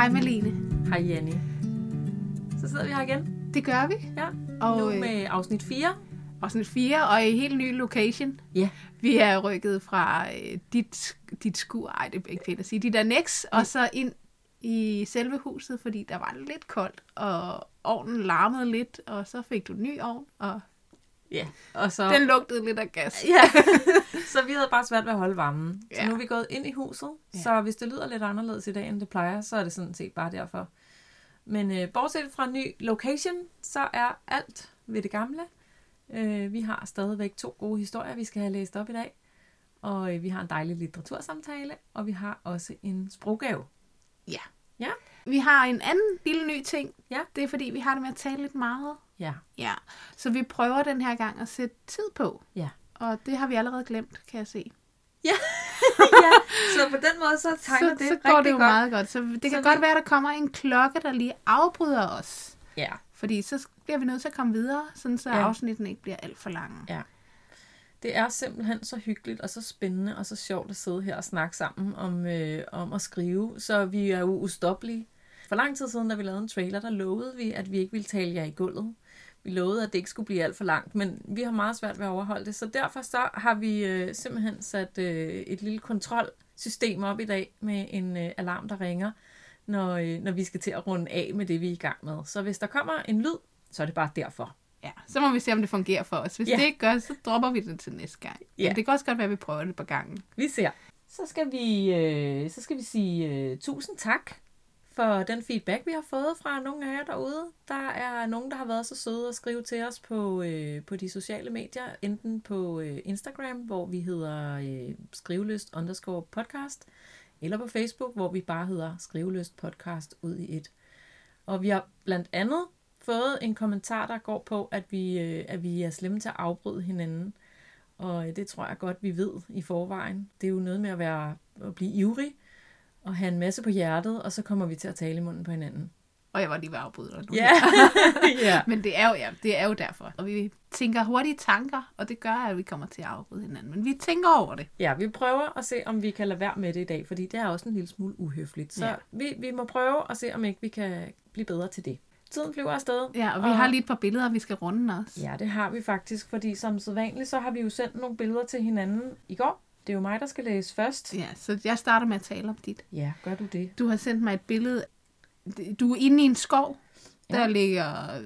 Hej Malene. Hej Janni. Så sidder vi her igen. Det gør vi. Ja. Og, nu øh, med afsnit 4. Afsnit 4 og i helt ny location. Ja. Vi er rykket fra øh, dit, dit skur, ej det er ikke pænt at sige, dit annex, og så ind i selve huset, fordi der var lidt koldt, og ovnen larmede lidt, og så fik du en ny ovn, og Ja. Og så... den lugtede lidt af gas. Ja. så vi havde bare svært ved at holde varmen. Så Ja. nu er vi gået ind i huset. Ja. Så hvis det lyder lidt anderledes i dag, end det plejer, så er det sådan set bare derfor. Men øh, bortset fra en ny location, så er alt ved det gamle. Øh, vi har stadigvæk to gode historier, vi skal have læst op i dag. Og øh, vi har en dejlig litteratursamtale, og vi har også en sproggave. Ja. Ja. Vi har en anden lille ny ting. Ja. Det er fordi, vi har det med at tale lidt meget. Ja. Ja. Så vi prøver den her gang at sætte tid på. Ja. Og det har vi allerede glemt, kan jeg se. ja. Så på den måde, så tegner så, det så rigtig går det jo godt. meget godt. Så det kan Så godt vi- være, der kommer en klokke, der lige afbryder os. Ja. Fordi så bliver vi nødt til at komme videre, sådan så Ja. ja. afsnitten ikke bliver alt for lange. Ja. Det er simpelthen så hyggeligt og så spændende og så sjovt at sidde her og snakke sammen om, øh, om at skrive. Så vi er jo ustoppelige. For lang tid siden, da vi lavede en trailer, der lovede vi, at vi ikke ville tale jer i gulvet. Vi lovede, at det ikke skulle blive alt for langt, men vi har meget svært ved at overholde det. Så derfor så har vi øh, simpelthen sat øh, et lille kontrolsystem op i dag med en øh, alarm, der ringer, når, øh, når vi skal til at runde af med det, vi er i gang med. Så hvis der kommer en lyd, så er det bare derfor. Ja, så må vi se, om det fungerer for os. Hvis Ja. det ikke gør, så dropper vi det til næste gang. Ja. Men det kan også godt være, at vi prøver det på gangen. Vi ser. Så skal vi, øh, så skal vi sige øh, tusind tak for den feedback, vi har fået fra nogle af jer derude. Der er nogen, der har været så søde at skrive til os på, øh, på de sociale medier, enten på øh, Instagram, hvor vi hedder øh, skriveløst underscore podcast, eller på Facebook, hvor vi bare hedder skriveløst podcast ud i et. Og vi har blandt andet fået en kommentar, der går på, at vi, øh, at vi er slemme til at afbryde hinanden. Og øh, det tror jeg godt, vi ved i forvejen. Det er jo noget med at, være, at blive ivrig og have en masse på hjertet, og så kommer vi til at tale i munden på hinanden. Og jeg var lige ved at afbryde dig nu. Ja. ja. Men det er, jo, ja, det er jo derfor. Og vi tænker hurtige tanker, og det gør, at vi kommer til at afbryde hinanden. Men vi tænker over det. Ja, vi prøver at se, om vi kan lade være med det i dag, fordi det er også en lille smule uhøfligt. Så ja. Vi, vi må prøve at se, om ikke vi kan blive bedre til det. Tiden flyver afsted. Ja, og vi har lige et par billeder, vi skal runde også. Ja, det har vi faktisk, fordi som sædvanligt, så har vi jo sendt nogle billeder til hinanden i går. Det er jo mig, der skal læse først. ja, så jeg starter med at tale om dit. Ja, gør du det? Du har sendt mig et billede. Du er inde i en skov. Ja. Der ligger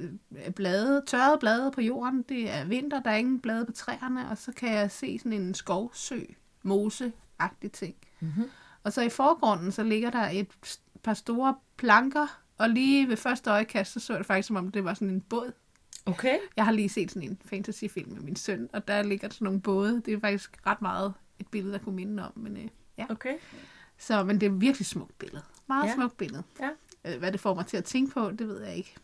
øh, blade, tørrede blade på jorden. Det er vinter, der er ingen blade på træerne. Og så kan jeg se sådan en skovsø, mose-agtig ting. Mhm. Og så i forgrunden, så ligger der et par store planker. Og lige ved første øjekast, så så det faktisk, som om det var sådan en båd. Okay. Jeg har lige set sådan en fantasyfilm med min søn, og der ligger sådan nogle både. Det er faktisk ret meget et billede, der kunne minde om. Men, øh, ja. Okay. Så, men det er et virkelig smukt billede. Meget Ja. smukt billede. Ja. Øh, Hvad det får mig til at tænke på, det ved jeg ikke.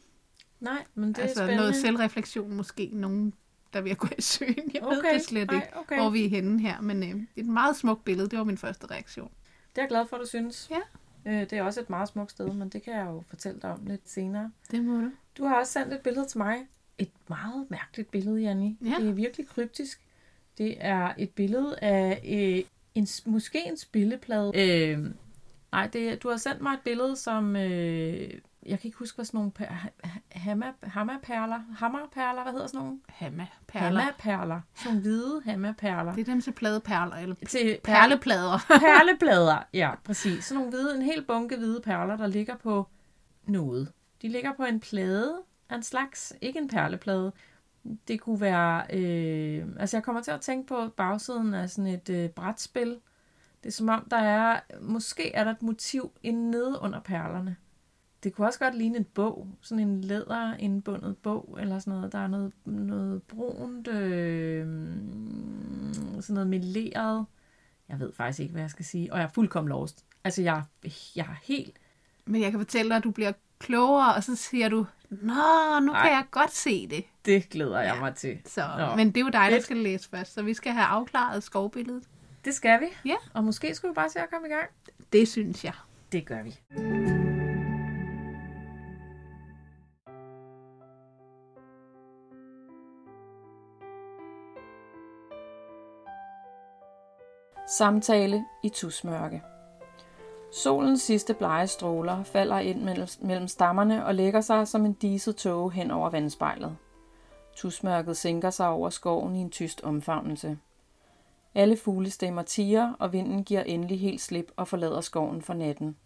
Nej, men det Det er altså spændende. noget selvreflektion måske. Nogen, der vil gå i søen. Jeg okay. ved det slet Ej, ikke, okay. hvor vi er henne her. Men øh, et meget smukt billede, det var min første reaktion. Det er jeg glad for, at du synes. Ja. Øh, det er også et meget smukt sted, men det kan jeg jo fortælle dig om lidt senere. Det må du. Du har også sendt et billede til mig. Et meget mærkeligt billede, Janni. Ja. Det er virkelig kryptisk. Det er et billede af øh, en, måske en spilleplade. Øh, nej, det, du har sendt mig et billede, som... Øh, jeg kan ikke huske, hvad sådan nogle... Per, hammer, hammerperler... Hammerperler, hvad hedder sådan nogle? Hamma, perler. Hammerperler. Sådan nogle hvide hammerperler. Det er dem til pladeperler, eller Til perleplader. Perleplader, ja, præcis. Sådan nogle hvide, en hel bunke hvide perler, der ligger på noget. De ligger på en plade af en slags, ikke en perleplade. Det kunne være, øh, altså jeg kommer til at tænke på bagsiden af sådan et øh, brætspil. Det er som om, der er, måske er der et motiv inde nede under perlerne. Det kunne også godt ligne en bog, sådan en læder indbundet bog, eller sådan noget. Der er noget, noget brunt, øh, sådan noget meleret. Jeg ved faktisk ikke, hvad jeg skal sige, og jeg er fuldkommen lost. Altså, jeg, jeg er helt... Men jeg kan fortælle dig, at du bliver klogere, og så siger du, Nå, nu Ej. kan jeg godt se det. Det glæder jeg Ja. mig til. Så, Nå. men det er jo dig, der skal læse først, så vi skal have afklaret skovbilledet. Det skal vi. Ja. Og måske skulle vi bare se at komme i gang. Det synes jeg. Det gør vi. Samtale i tusmørke. Solens sidste blege stråler falder ind mellem stammerne og lægger sig som en diset tåge hen over vandspejlet. Tusmørket sænker sig over skoven i en tyst omfavnelse. Alle fuglestemmer tiger, og vinden giver endelig helt slip og forlader skoven for natten.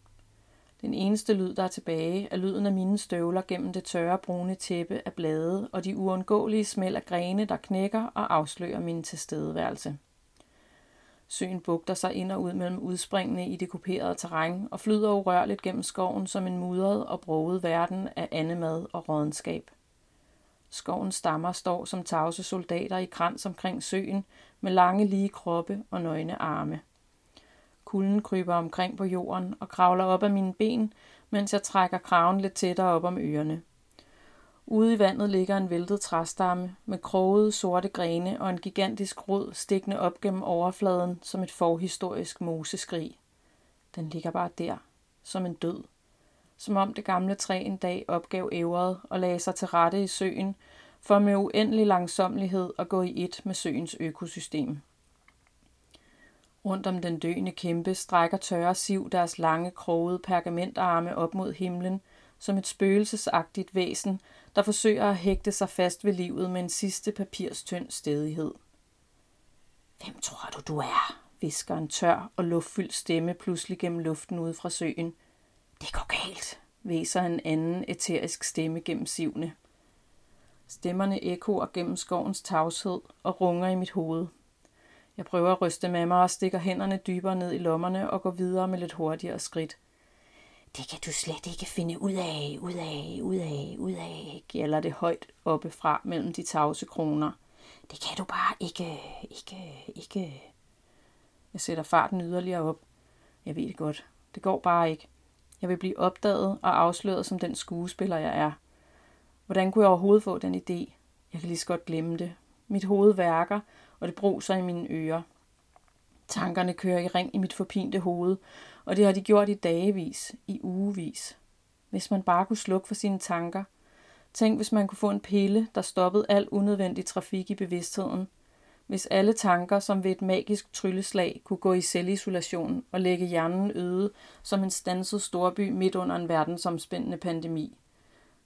Den eneste lyd, der er tilbage, er lyden af mine støvler gennem det tørre brune tæppe af blade og de uundgåelige smæld af grene, der knækker og afslører min tilstedeværelse. Søen bugter sig ind og ud mellem udspringene i det kuperede terræn og flyder urørligt gennem skoven som en mudret og broget verden af andemad og rådenskab. Skovens stammer står som tavse soldater i krans omkring søen med lange lige kroppe og nøgne arme. Kulden kryber omkring på jorden og kravler op af mine ben, mens jeg trækker kraven lidt tættere op om ørerne. Ude i vandet ligger en væltet træstamme med krogede sorte grene og en gigantisk rod stikkende op gennem overfladen som et forhistorisk moseskrig. Den ligger bare der, som en død. Som om det gamle træ en dag opgav ævret og lagde sig til rette i søen, for med uendelig langsomlighed at gå i et med søens økosystem. Rundt om den døende kæmpe strækker tørre siv deres lange, krogede pergamentarme op mod himlen, som et spøgelsesagtigt væsen, der forsøger at hægte sig fast ved livet med en sidste papirstynd stedighed. Hvem tror du, du er? visker en tør og luftfyldt stemme pludselig gennem luften ude fra søen. Det går galt, væser en anden eterisk stemme gennem sivene. Stemmerne ekoer gennem skovens tavshed og runger i mit hoved. Jeg prøver at ryste med mig og stikker hænderne dybere ned i lommerne og går videre med lidt hurtigere skridt. Det kan du slet ikke finde ud af, ud af, ud af, ud af, gælder det højt oppe fra mellem de tavse kroner. Det kan du bare ikke, ikke, ikke. Jeg sætter farten yderligere op. Jeg ved det godt. Det går bare ikke. Jeg vil blive opdaget og afsløret som den skuespiller, jeg er. Hvordan kunne jeg overhovedet få den idé? Jeg kan lige så godt glemme det. Mit hoved værker, og det bruser i mine ører. Tankerne kører i ring i mit forpinte hoved, og det har de gjort i dagevis, i ugevis. Hvis man bare kunne slukke for sine tanker. Tænk, hvis man kunne få en pille, der stoppede al unødvendig trafik i bevidstheden. Hvis alle tanker, som ved et magisk trylleslag, kunne gå i selvisolation og lægge hjernen øde som en stanset storby midt under en verdensomspændende pandemi.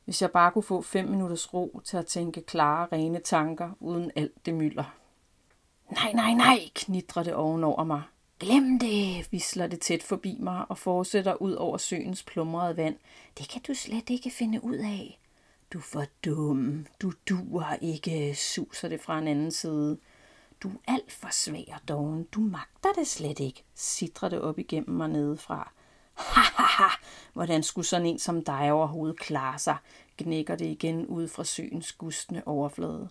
Hvis jeg bare kunne få fem minutters ro til at tænke klare, rene tanker uden alt det mylder. Nej, nej, nej, knitrer det ovenover mig. Glem det, visler det tæt forbi mig og fortsætter ud over søens plumrede vand. Det kan du slet ikke finde ud af. Du er for dum. Du duer ikke, suser det fra en anden side. Du er alt for svag og doven. Du magter det slet ikke, sidrer det op igennem mig nedefra. Ha, ha, ha. Hvordan skulle sådan en som dig overhovedet klare sig, gnækker det igen ud fra søens gustne overflade.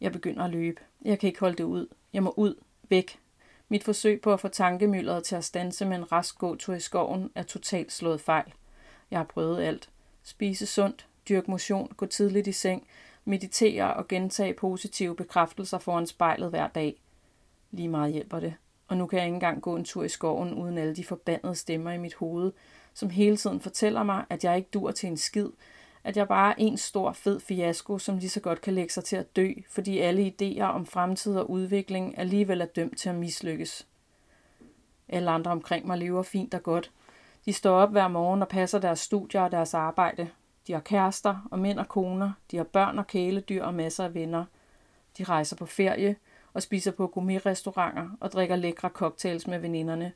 Jeg begynder at løbe. Jeg kan ikke holde det ud. Jeg må ud. Væk. Mit forsøg på at få tankemylderet til at stanse med en rask gåtur i skoven er totalt slået fejl. Jeg har prøvet alt. Spise sundt, dyrke motion, gå tidligt i seng, meditere og gentage positive bekræftelser foran spejlet hver dag. Lige meget hjælper det. Og nu kan jeg ikke engang gå en tur i skoven uden alle de forbandede stemmer i mit hoved, som hele tiden fortæller mig, at jeg ikke dur til en skid, at jeg bare er en stor fed fiasko, som lige så godt kan lægge sig til at dø, fordi alle idéer om fremtid og udvikling alligevel er dømt til at mislykkes. Alle andre omkring mig lever fint og godt. De står op hver morgen og passer deres studier og deres arbejde. De har kærester og mænd og koner. De har børn og kæledyr og masser af venner. De rejser på ferie og spiser på gourmetrestauranter og drikker lækre cocktails med veninderne.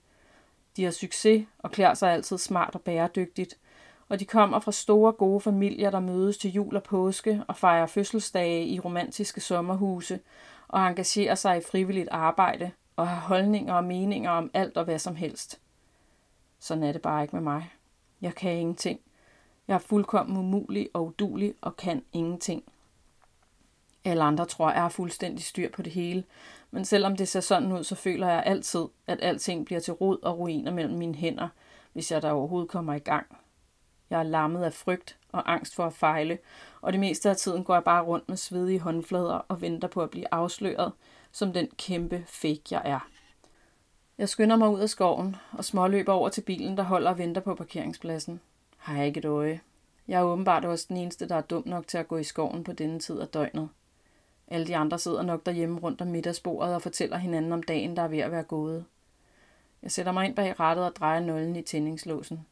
De har succes og klæder sig altid smart og bæredygtigt – og de kommer fra store gode familier, der mødes til jul og påske og fejrer fødselsdage i romantiske sommerhuse og engagerer sig i frivilligt arbejde og har holdninger og meninger om alt og hvad som helst. Sådan er det bare ikke med mig. Jeg kan ingenting. Jeg er fuldkommen umulig og udulig og kan ingenting. Alle andre tror, jeg har fuldstændig styr på det hele, men selvom det ser sådan ud, så føler jeg altid, at alting bliver til rod og ruiner mellem mine hænder, hvis jeg der overhovedet kommer i gang. Jeg er lammet af frygt og angst for at fejle, og det meste af tiden går jeg bare rundt med svedige håndflader og venter på at blive afsløret som den kæmpe fake, jeg er. Jeg skynder mig ud af skoven og småløber over til bilen, der holder og venter på parkeringspladsen. Har jeg ikke et øje. Jeg er åbenbart også den eneste, der er dum nok til at gå i skoven på denne tid af døgnet. Alle de andre sidder nok derhjemme rundt om middagsbordet og fortæller hinanden om dagen, der er ved at være gået. Jeg sætter mig ind bag rattet og drejer nøglen i tændingslåsen.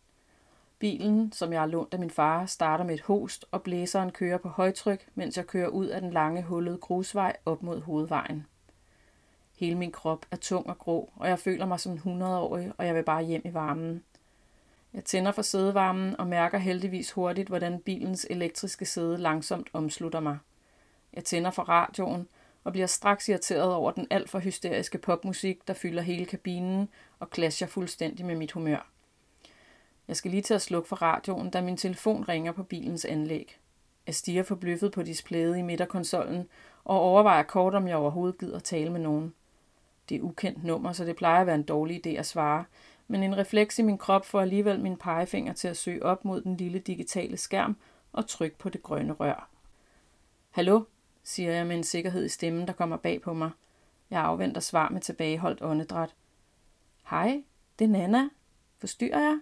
Bilen, som jeg har lånt af min far, starter med et host, og blæseren kører på højtryk, mens jeg kører ud af den lange, hullede grusvej op mod hovedvejen. Hele min krop er tung og grå, og jeg føler mig som en 100-årig, og jeg vil bare hjem i varmen. Jeg tænder for sædevarmen og mærker heldigvis hurtigt, hvordan bilens elektriske sæde langsomt omslutter mig. Jeg tænder for radioen og bliver straks irriteret over den alt for hysteriske popmusik, der fylder hele kabinen og clasher fuldstændig med mit humør. Jeg skal lige til at slukke for radioen, da min telefon ringer på bilens anlæg. Jeg stiger forbløffet på displayet i midterkonsollen og overvejer kort, om jeg overhovedet gider tale med nogen. Det er ukendt nummer, så det plejer at være en dårlig idé at svare, men en refleks i min krop får alligevel min pegefinger til at søge op mod den lille digitale skærm og trykke på det grønne rør. Hallo, siger jeg med en sikkerhed i stemmen, der kommer bag på mig. Jeg afventer svar med tilbageholdt åndedræt. Hej, det er Nana. Forstyrrer jeg?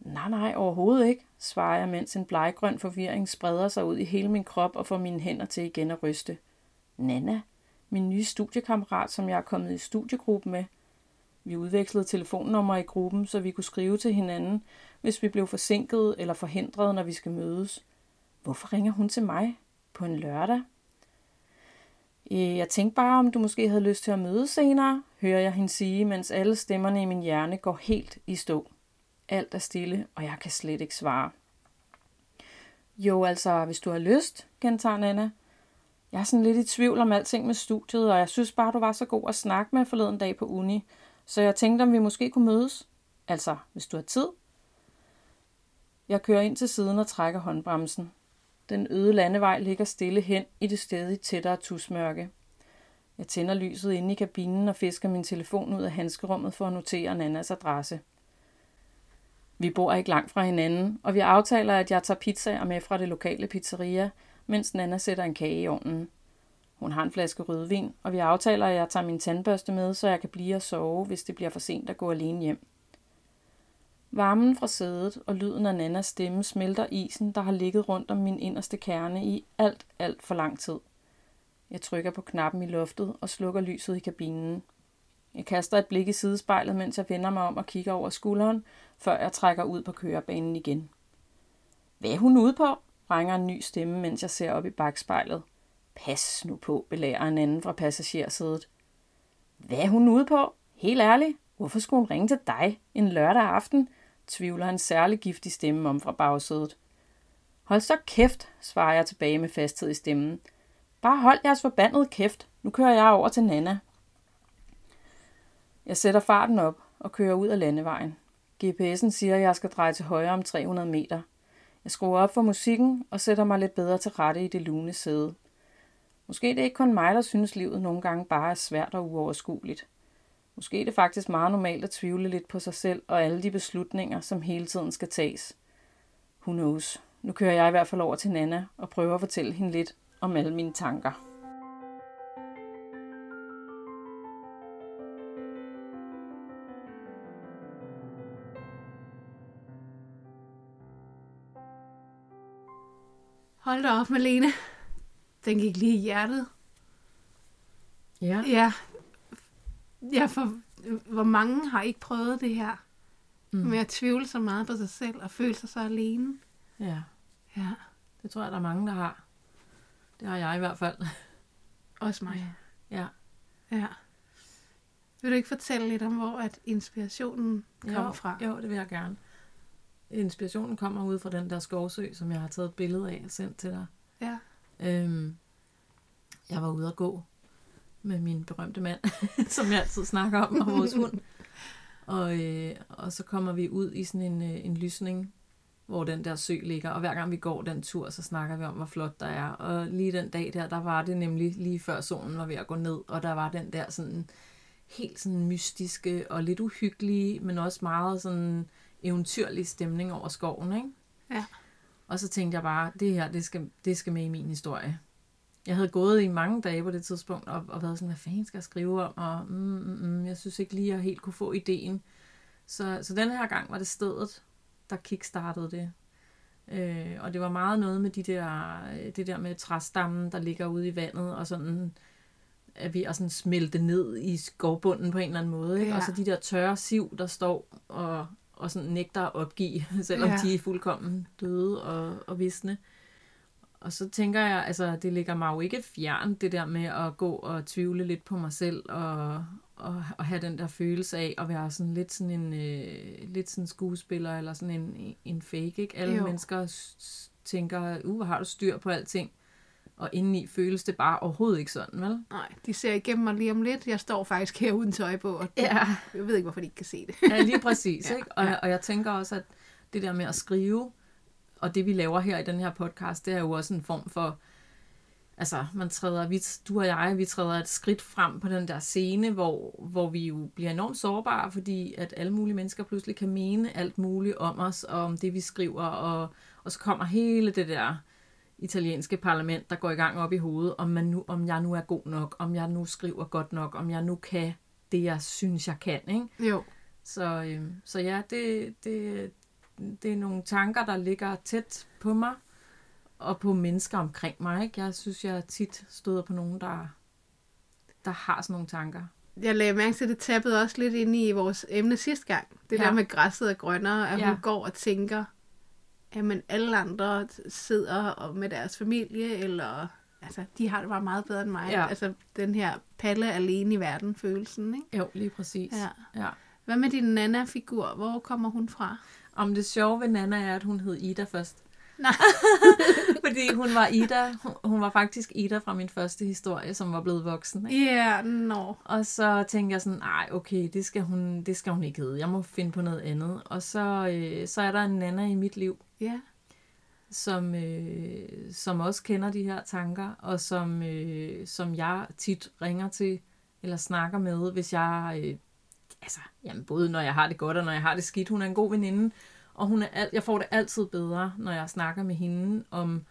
Nej, nej, overhovedet ikke, svarer jeg, mens en bleggrøn forvirring spreder sig ud i hele min krop og får mine hænder til igen at ryste. Nana, min nye studiekammerat, som jeg er kommet i studiegruppe med. Vi udvekslede telefonnummer i gruppen, så vi kunne skrive til hinanden, hvis vi blev forsinket eller forhindret, når vi skal mødes. Hvorfor ringer hun til mig på en lørdag? Øh, jeg tænkte bare, om du måske havde lyst til at møde senere, hører jeg hende sige, mens alle stemmerne i min hjerne går helt i stå. Alt er stille, og jeg kan slet ikke svare. Jo, altså, hvis du har lyst, gentager Nana. Jeg er sådan lidt i tvivl om alting med studiet, og jeg synes bare, du var så god at snakke med forleden dag på uni, så jeg tænkte, om vi måske kunne mødes. Altså, hvis du har tid. Jeg kører ind til siden og trækker håndbremsen. Den øde landevej ligger stille hen i det stadig tættere tusmørke. Jeg tænder lyset inde i kabinen og fisker min telefon ud af handskerummet for at notere Nannas adresse. Vi bor ikke langt fra hinanden, og vi aftaler, at jeg tager pizzaer med fra det lokale pizzeria, mens Nana sætter en kage i ovnen. Hun har en flaske rødvin, og vi aftaler, at jeg tager min tandbørste med, så jeg kan blive og sove, hvis det bliver for sent at gå alene hjem. Varmen fra sædet og lyden af Nannas stemme smelter isen, der har ligget rundt om min inderste kerne i alt, alt for lang tid. Jeg trykker på knappen i loftet og slukker lyset i kabinen. Jeg kaster et blik i sidespejlet, mens jeg vender mig om og kigger over skulderen, før jeg trækker ud på kørebanen igen. Hvad er hun ude på? ringer en ny stemme, mens jeg ser op i bagspejlet. Pas nu på, belærer en anden fra passagersædet. Hvad er hun ude på? Helt ærligt, hvorfor skulle hun ringe til dig en lørdag aften? tvivler en særlig giftig stemme om fra bagsædet. Hold så kæft, svarer jeg tilbage med fasthed i stemmen. Bare hold jeres forbandede kæft. Nu kører jeg over til Nana. Jeg sætter farten op og kører ud af landevejen. GPS'en siger, at jeg skal dreje til højre om 300 meter. Jeg skruer op for musikken og sætter mig lidt bedre til rette i det lune sæde. Måske det er ikke kun mig, der synes, livet nogle gange bare er svært og uoverskueligt. Måske er det faktisk meget normalt at tvivle lidt på sig selv og alle de beslutninger, som hele tiden skal tages. Who knows? Nu kører jeg i hvert fald over til Nana og prøver at fortælle hende lidt om alle mine tanker. Hold da op, Malene. Den gik lige i hjertet. Ja. Ja. Ja, for hvor mange har ikke prøvet det her? Mm. Med at tvivle så meget på sig selv og føle sig så alene. Ja, Ja, det tror jeg, der er mange, der har. Det har jeg i hvert fald. også mig. Ja. Ja. Vil du ikke fortælle lidt om, hvor at inspirationen kommer jo, fra? Jo, det vil jeg gerne. Inspirationen kommer ud fra den der skovsø, som jeg har taget et billede af og sendt til dig. Ja. Øhm, jeg var ude at gå med min berømte mand, som jeg altid snakker om, og vores hund. Og, øh, og så kommer vi ud i sådan en, øh, en lysning, hvor den der sø ligger. Og hver gang vi går den tur, så snakker vi om, hvor flot der er. Og lige den dag der, der var det nemlig lige før solen var ved at gå ned. Og der var den der sådan helt sådan mystiske og lidt uhyggelige, men også meget sådan eventyrlig stemning over skoven, ikke? Ja. Og så tænkte jeg bare, det her, det skal, det skal med i min historie. Jeg havde gået i mange dage på det tidspunkt, og, og været sådan, hvad fanden skal jeg skrive om? Og mm, mm, mm, jeg synes ikke lige, at jeg helt kunne få ideen. Så, så den her gang var det stedet, der kickstartede det. Øh, og det var meget noget med de der, det der med træstammen, der ligger ude i vandet, og sådan er ved at sådan smelte ned i skovbunden på en eller anden måde. Ikke? Ja. Og så de der tørre siv, der står og, og sådan nægter at opgive, selvom Ja. de er fuldkommen døde og, og visne. Og så tænker jeg, altså det ligger mig jo ikke fjern, det der med at gå og tvivle lidt på mig selv, og, og, og have den der følelse af at være sådan lidt sådan en øh, lidt sådan skuespiller, eller sådan en, en fake, ikke? Alle Jo. mennesker tænker, uh, har du styr på alting? Og indeni føles det bare overhovedet ikke sådan, vel? Nej, de ser igennem mig lige om lidt. Jeg står faktisk her uden tøj på, og Ja. jeg ved ikke, hvorfor de ikke kan se det. Ja, lige præcis. Ja, ikke? Og, og jeg tænker også, at det der med at skrive, og det vi laver her i den her podcast, det er jo også en form for, altså man træder, vi, du og jeg, vi træder et skridt frem på den der scene, hvor, hvor vi jo bliver enormt sårbare, fordi at alle mulige mennesker pludselig kan mene alt muligt om os, og om det vi skriver, og, og så kommer hele det der italienske parlament, der går i gang op i hovedet, om, man nu, om jeg nu er god nok, om jeg nu skriver godt nok, om jeg nu kan det, jeg synes, jeg kan, ikke? Jo, Så, øh, så ja, det, det, det er nogle tanker, der ligger tæt på mig, og på mennesker omkring mig. Ikke? Jeg synes, jeg tit støder på nogen, der, der har sådan nogle tanker. jeg lagde mærke til, at det tappede også lidt ind i vores emne sidste gang. Det Ja. der med græsset er grønnere, at Ja. hun går og tænker, jamen alle andre sidder med deres familie, eller altså, de har det bare meget bedre end mig. Ja. Altså den her palle alene i verden følelsen, ikke? Jo, lige præcis. Ja. ja. Hvad med din Nana-figur? Hvor kommer hun fra? Om det sjove ved Nana er, at hun hed Ida først. Nej. Fordi hun var Ida. Hun, var faktisk Ida fra min første historie, som var blevet voksen. Ja, yeah, nå. Og så tænkte jeg sådan, nej, okay, det skal, hun, det skal hun ikke hedde. Jeg må finde på noget andet. Og så, øh, så er der en Nana i mit liv, Ja. som, øh, som også kender de her tanker, og som, øh, som jeg tit ringer til, eller snakker med, hvis jeg, øh, altså, jamen, både når jeg har det godt, og når jeg har det skidt. Hun er en god veninde, og hun er al- jeg får det altid bedre, når jeg snakker med hende om,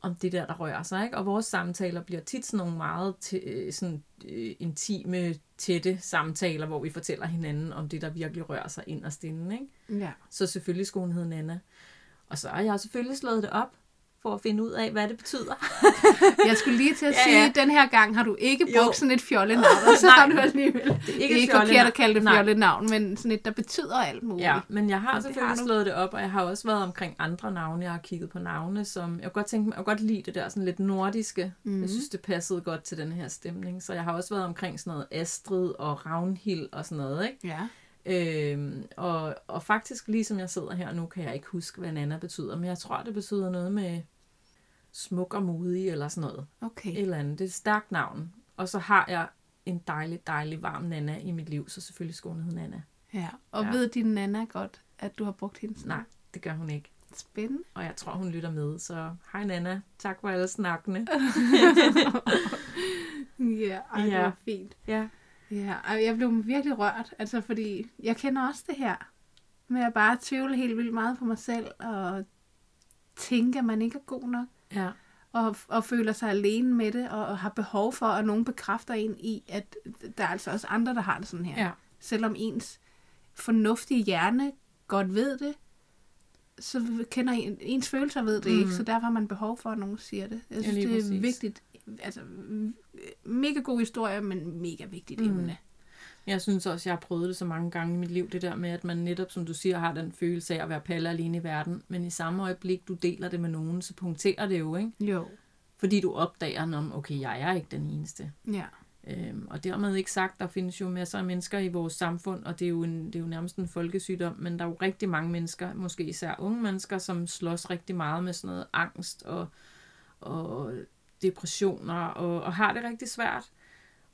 om det der, der rører sig. Ikke? Og vores samtaler bliver tit sådan nogle meget til, øh, sådan, øh, intime, tætte samtaler, hvor vi fortæller hinanden om det, der virkelig rører sig inderst inde. Ikke? Ja. Så selvfølgelig skulle hun hedde Nana. Og så har jeg selvfølgelig slået det op, for at finde ud af, hvad det betyder. Jeg skulle lige til at Ja, sige, ja. at den her gang har du ikke brugt Jo. sådan et fjollet navn, og så Nej. har du alligevel... Det er ikke ikke, et ikke forkert at kalde det Nej. fjollet navn, men sådan et, der betyder alt muligt. Ja, men jeg har det selvfølgelig har du. slået det op, og jeg har også været omkring andre navne. Jeg har kigget på navne, som jeg godt tænke mig, jeg godt lide det der sådan lidt nordiske. Mm. Jeg synes, det passede godt til den her stemning. Så jeg har også været omkring sådan noget Astrid og Ragnhild og sådan noget, ikke? Ja. Øhm, og, og faktisk, lige som jeg sidder her nu, kan jeg ikke huske, hvad Nana betyder, men jeg tror, det betyder noget med smuk og modig eller sådan noget. Okay. Et eller andet. Det er et stærkt navn. Og så har jeg en dejlig, dejlig varm Nana i mit liv, så selvfølgelig skal hun hedde Nana. Ja. Og Ja. ved din Nana godt, at du har brugt hendes Nej, det gør hun ikke. Spændende. Og jeg tror, hun lytter med, så hej Nana. Tak for alle snakkene. Ja, ej, det Ja. var fint. Ja. Ja, ej, jeg blev virkelig rørt, altså fordi jeg kender også det her med at bare tvivle helt vildt meget på mig selv og tænke, at man ikke er god nok Ja. og, og føler sig alene med det og, og har behov for, at nogen bekræfter en i, at der er altså også andre, der har det sådan her. Ja. Selvom ens fornuftige hjerne godt ved det, så kender en, ens følelser ved det mm. ikke, så derfor har man behov for, at nogen siger det. Jeg synes, lige det er præcis. vigtigt. Altså, mega god historie, men mega vigtigt Mm. emne. Jeg synes også, jeg har prøvet det så mange gange i mit liv, det der med, at man netop, som du siger, har den følelse af at være palle alene i verden. Men i samme øjeblik, du deler det med nogen, så punkterer det jo, ikke? Jo. Fordi du opdager, om okay, jeg er ikke den eneste. Ja. Øhm, og dermed ikke sagt, der findes jo masser af mennesker i vores samfund, og det er, jo en, det er jo nærmest en folkesygdom, men der er jo rigtig mange mennesker, måske især unge mennesker, som slås rigtig meget med sådan noget angst og, og depressioner, og, og har det rigtig svært.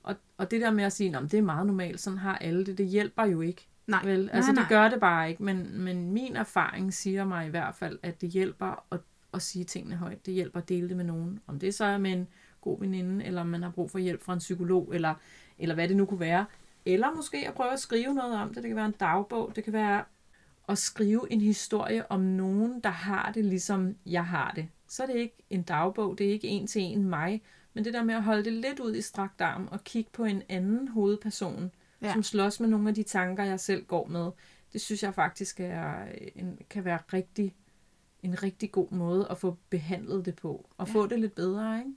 Og, og det der med at sige, at det er meget normalt, sådan har alle det, det hjælper jo ikke. Nej. Vel? Altså nej, det gør det bare ikke, men, men min erfaring siger mig i hvert fald, at det hjælper at, at sige tingene højt. Det hjælper at dele det med nogen. Om det så er med en god veninde, eller om man har brug for hjælp fra en psykolog, eller, eller hvad det nu kunne være. Eller måske at prøve at skrive noget om det. Det kan være en dagbog. Det kan være at skrive en historie om nogen, der har det ligesom jeg har det. Så er det ikke en dagbog, det er ikke en til en mig, men det der med at holde det lidt ud i strakt arm og kigge på en anden hovedperson, Ja. som slås med nogle af de tanker, jeg selv går med, det synes jeg faktisk er en, kan være rigtig, en rigtig god måde at få behandlet det på, og Ja. få det lidt bedre, ikke?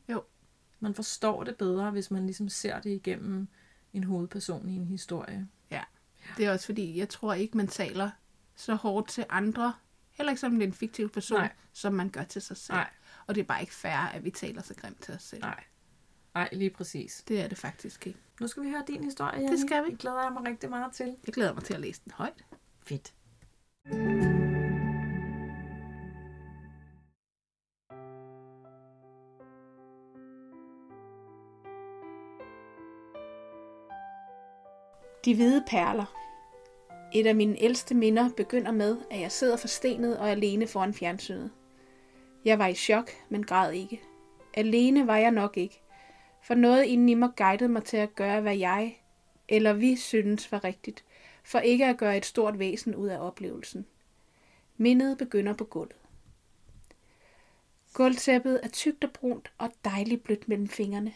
Man forstår det bedre, hvis man ligesom ser det igennem en hovedperson i en historie. Ja, det er også fordi, jeg tror ikke, man taler så hårdt til andre, heller ikke som det er en fiktiv person, Nej. som man gør til sig selv. Nej. Og det er bare ikke fair, at vi taler så grimt til os selv. Nej. Nej, lige præcis. Det er det faktisk ikke. Nu skal vi høre din historie, Det Jenny. skal vi. Det glæder jeg mig rigtig meget til. Jeg glæder mig til at læse den højt. Fedt. De hvide perler. Et af mine ældste minder begynder med, at jeg sidder forstenet og alene foran fjernsynet. Jeg var i chok, men græd ikke. Alene var jeg nok ikke, for noget inden i mig guidede mig til at gøre, hvad jeg, eller vi synes var rigtigt, for ikke at gøre et stort væsen ud af oplevelsen. Mindet begynder på gulvet. Gulvtæppet er tykt og brunt og dejligt blødt mellem fingrene.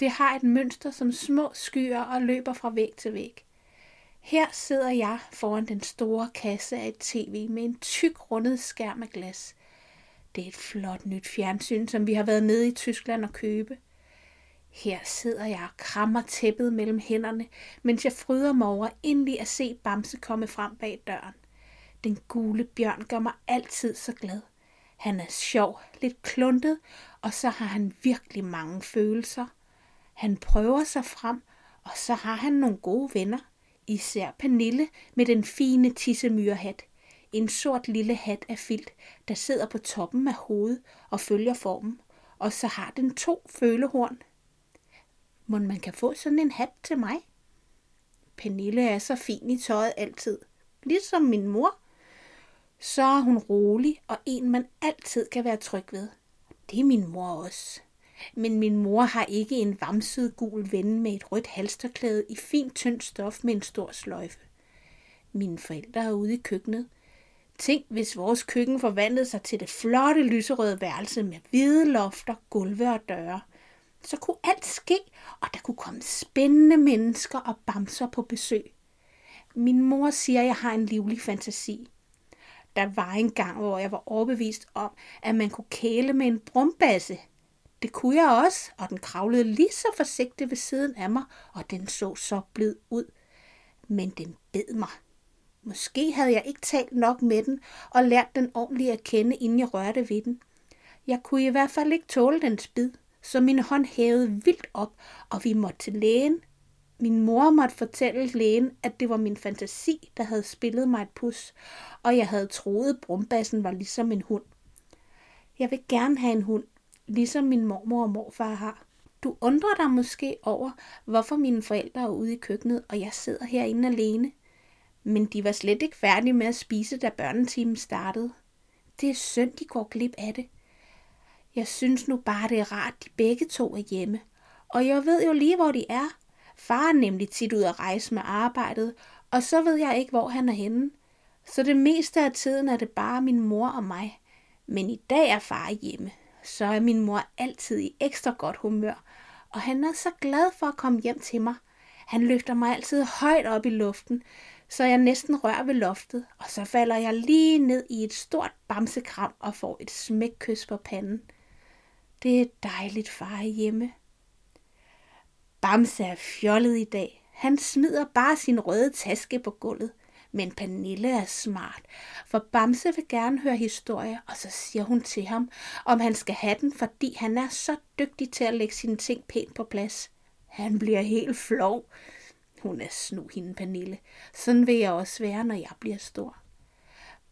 Det har et mønster som små skyer og løber fra væg til væg. Her sidder jeg foran den store kasse af et tv med en tyk rundet skærm af glas. Det er et flot nyt fjernsyn, som vi har været nede i Tyskland og købe. Her sidder jeg og krammer tæppet mellem hænderne, mens jeg fryder mig over endelig at se Bamse komme frem bag døren. Den gule bjørn gør mig altid så glad. Han er sjov, lidt kluntet, og så har han virkelig mange følelser. Han prøver sig frem, og så har han nogle gode venner. Især Pernille med den fine tissemyrehat. En sort lille hat af filt, der sidder på toppen af hovedet og følger formen. Og så har den to følehorn. Må man kan få sådan en hat til mig? Pernille er så fin i tøjet altid. Ligesom min mor. Så er hun rolig og en, man altid kan være tryg ved. Det er min mor også. Men min mor har ikke en vamset gul ven med et rødt halsterklæde i fint tyndt stof med en stor sløjfe. Mine forældre er ude i køkkenet. Tænk, hvis vores køkken forvandlede sig til det flotte lyserøde værelse med hvide lofter, gulve og døre. Så kunne alt ske, og der kunne komme spændende mennesker og bamser på besøg. Min mor siger, at jeg har en livlig fantasi. Der var en gang, hvor jeg var overbevist om, at man kunne kæle med en brumbasse. Det kunne jeg også, og den kravlede lige så forsigtigt ved siden af mig, og den så så blid ud. Men den bed mig. Måske havde jeg ikke talt nok med den og lært den ordentligt at kende, inden jeg rørte ved den. Jeg kunne i hvert fald ikke tåle dens bid, så min hånd hævede vildt op, og vi måtte til lægen. Min mor måtte fortælle lægen, at det var min fantasi, der havde spillet mig et pus, og jeg havde troet, brumbassen var ligesom en hund. Jeg vil gerne have en hund, ligesom min mormor og morfar har. Du undrer dig måske over, hvorfor mine forældre er ude i køkkenet, og jeg sidder herinde alene. Men de var slet ikke færdige med at spise, da børnetimen startede. Det er synd, de går glip af det. Jeg synes nu bare, det er rart, de begge to er hjemme. Og jeg ved jo lige, hvor de er. Far er nemlig tit ud at rejse med arbejdet, og så ved jeg ikke, hvor han er henne. Så det meste af tiden er det bare min mor og mig. Men i dag er far hjemme, så er min mor altid i ekstra godt humør, og han er så glad for at komme hjem til mig. Han løfter mig altid højt op i luften, så jeg næsten rører ved loftet, og så falder jeg lige ned i et stort bamsekram og får et smækkys på panden. Det er dejligt, far er hjemme. Bamse er fjollet i dag. Han smider bare sin røde taske på gulvet. Men Pernille er smart, for Bamse vil gerne høre historie, og så siger hun til ham, om han skal have den, fordi han er så dygtig til at lægge sine ting pænt på plads. Han bliver helt flov. Hun er snu hende, Pernille. Sådan vil jeg også være, når jeg bliver stor.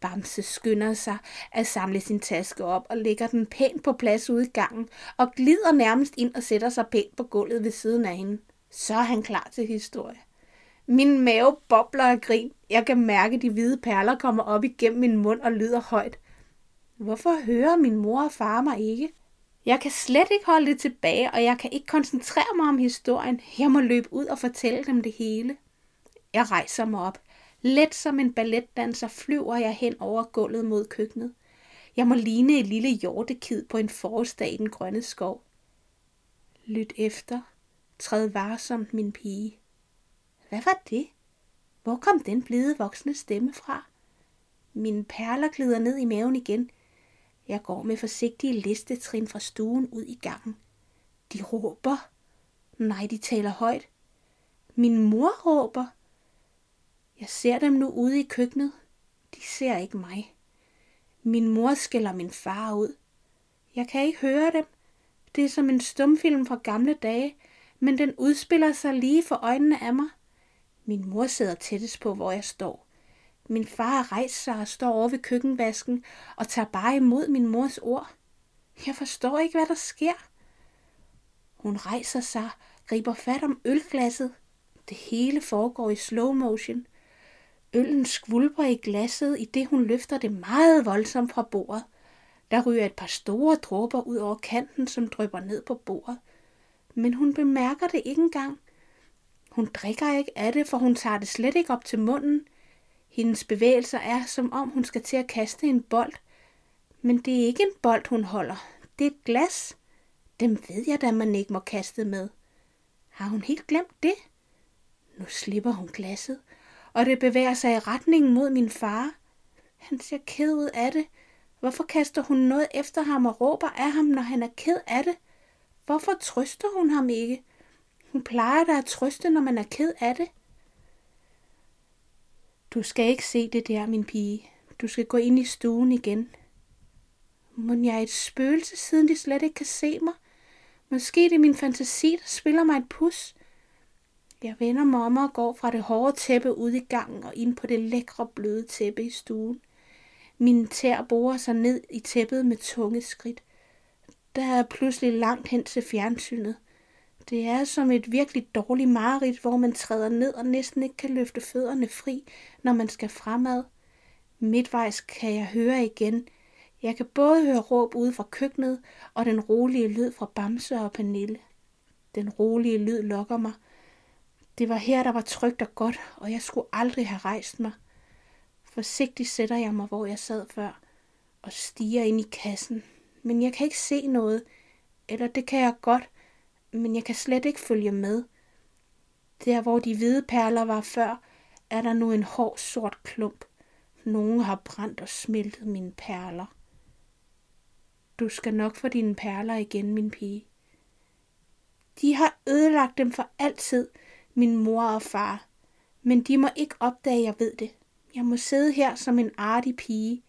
Bamse skynder sig at samle sin taske op og lægger den pænt på plads ude i gangen og glider nærmest ind og sætter sig pænt på gulvet ved siden af hende. Så er han klar til historie. Min mave bobler af grin. Jeg kan mærke, at de hvide perler kommer op igennem min mund og lyder højt. Hvorfor hører min mor og far mig ikke? Jeg kan slet ikke holde det tilbage, og jeg kan ikke koncentrere mig om historien. Jeg må løbe ud og fortælle dem det hele. Jeg rejser mig op. Let som en balletdanser flyver jeg hen over gulvet mod køkkenet. Jeg må ligne et lille hjortekid på en forårsdag i den grønne skov. Lyt efter. Træd varsomt, min pige. Hvad var det? Hvor kom den blide voksne stemme fra? Mine perler glider ned i maven igen. Jeg går med forsigtige listetrin fra stuen ud i gangen. De råber. Nej, de taler højt. Min mor råber. Jeg ser dem nu ude i køkkenet. De ser ikke mig. Min mor skælder min far ud. Jeg kan ikke høre dem. Det er som en stumfilm fra gamle dage, men den udspiller sig lige for øjnene af mig. Min mor sidder tættest på, hvor jeg står. Min far rejser sig og står over ved køkkenvasken og tager bare imod min mors ord. Jeg forstår ikke, hvad der sker. Hun rejser sig, griber fat om ølglasset. Det hele foregår i slow motion. Øllen skvulper i glasset, i det hun løfter det meget voldsomt fra bordet. Der ryger et par store dråber ud over kanten, som drypper ned på bordet. Men hun bemærker det ikke engang. Hun drikker ikke af det, for hun tager det slet ikke op til munden. Hendes bevægelser er, som om hun skal til at kaste en bold. Men det er ikke en bold, hun holder. Det er et glas. Dem ved jeg da, man ikke må kaste med. Har hun helt glemt det? Nu slipper hun glasset, og det bevæger sig i retningen mod min far. Han ser ked ud af det. Hvorfor kaster hun noget efter ham og råber af ham, når han er ked af det? Hvorfor trøster hun ham ikke? Hun plejer da at trøste, når man er ked af det. Du skal ikke se det der, min pige. Du skal gå ind i stuen igen. Må jeg er et spøgelse, siden de slet ikke kan se mig? Måske det er min fantasi, der spiller mig et pus. Jeg vender mig om og går fra det hårde tæppe ud i gangen og ind på det lækre bløde tæppe i stuen. Min tær borer sig ned i tæppet med tunge skridt. Der er pludselig langt hen til fjernsynet. Det er som et virkelig dårligt mareridt, hvor man træder ned og næsten ikke kan løfte fødderne fri, når man skal fremad. Midtvejs kan jeg høre igen. Jeg kan både høre råb ude fra køkkenet og den rolige lyd fra Bamse og Pernille. Den rolige lyd lokker mig. Det var her, der var trygt og godt, og jeg skulle aldrig have rejst mig. Forsigtigt sætter jeg mig, hvor jeg sad før, og stiger ind i kassen. Men jeg kan ikke se noget, eller det kan jeg godt, men jeg kan slet ikke følge med. Der, hvor de hvide perler var før, er der nu en hård sort klump. Nogen har brændt og smeltet mine perler. Du skal nok få dine perler igen, min pige. De har ødelagt dem for altid, min mor og far. Men de må ikke opdage, jeg ved det. Jeg må sidde her som en artig pige.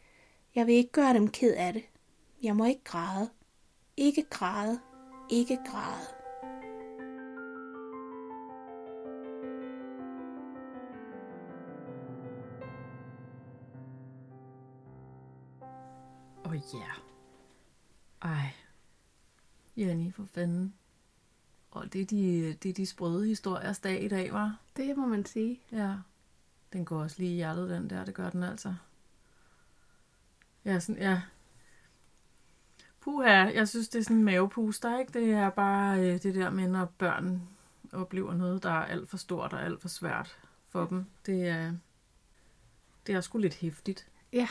Jeg vil ikke gøre dem ked af det. Jeg må ikke græde. Ikke græde. Ikke græde. Åh oh, ja. Ej. Jenny, for fanden. Og det er de, det er de sprøde historiers dag i dag, var. Det må man sige. Ja. Den går også lige i hjertet, den der. Det gør den altså. Ja, sådan, ja. Puha, jeg synes, det er sådan en mavepuster, ikke? Det er bare øh, det der med, når børn oplever noget, der er alt for stort og alt for svært for dem. Det er, det er sgu lidt hæftigt. Ja.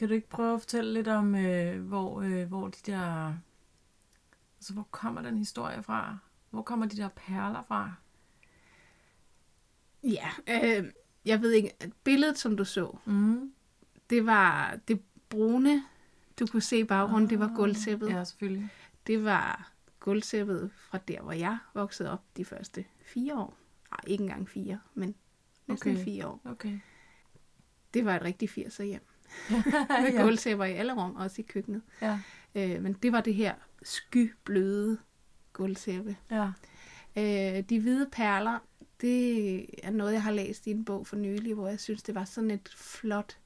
Kan du ikke prøve at fortælle lidt om, øh, hvor, øh, hvor de der... Altså, hvor kommer den historie fra? Hvor kommer de der perler fra? Ja, øh, jeg ved ikke, billedet, som du så, Mm. det var det brune, du kunne se i baggrunden, det var gulvtæppet. Ja, selvfølgelig. Det var gulvtæppet fra der, hvor jeg voksede op de første fire år. Nej, ikke engang fire, men næsten Okay. fire år. Okay. Det var et rigtigt 80'er hjem. Med ja. gulvtæpper i alle rum, også i køkkenet. Ja. Øh, men det var det her skybløde gulvtæppe. Ja. Øh, de hvide perler, det er noget, jeg har læst i en bog for nylig, hvor jeg synes, det var sådan et flot,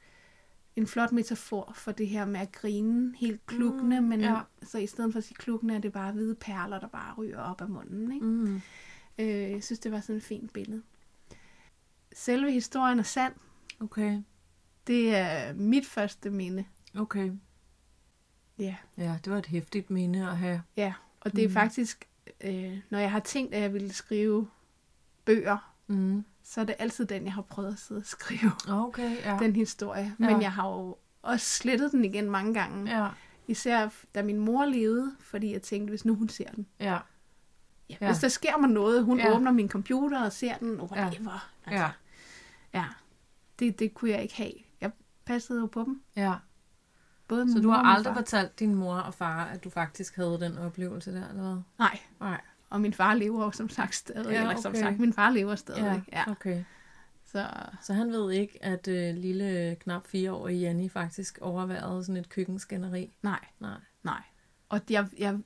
en flot metafor for det her med at grine helt klukkende, Mm, men ja. så i stedet for at sige klukkende, er det bare hvide perler, der bare ryger op af munden. Ikke? Mm. Øh, jeg synes, det var sådan et fint billede. Selve historien er sand. Okay. Det er mit første minde. Okay. Ja, Ja, det var et hæftigt minde at have. ja. og det er Mm. faktisk, øh, når jeg har tænkt, at jeg ville skrive bøger, Mm. så er det altid den, jeg har prøvet at sidde og skrive. Okay, ja. den historie. Men Ja. jeg har jo også slettet den igen mange gange. Ja, Især da min mor levede, fordi jeg tænkte, hvis nu hun ser den. ja, Ja, Ja. Hvis der sker mig noget, hun Ja. ja. åbner min computer og ser den, whatever. Ja. Altså, ja, ja. Det, det kunne jeg ikke have. Passede jo på dem. ja. både Så du har aldrig fortalt din mor og far, at du faktisk havde den oplevelse der, eller hvad? Nej, Nej. og min far lever jo som sagt stadig. Ja, Ja, eller som okay. sagt, min far lever stadig. Ja, ja. okay. Så Så han ved ikke, at øh, lille knap fireårige Janni faktisk overværede sådan et køkkenskænderi? nej, Nej. nej. Og jeg, jeg,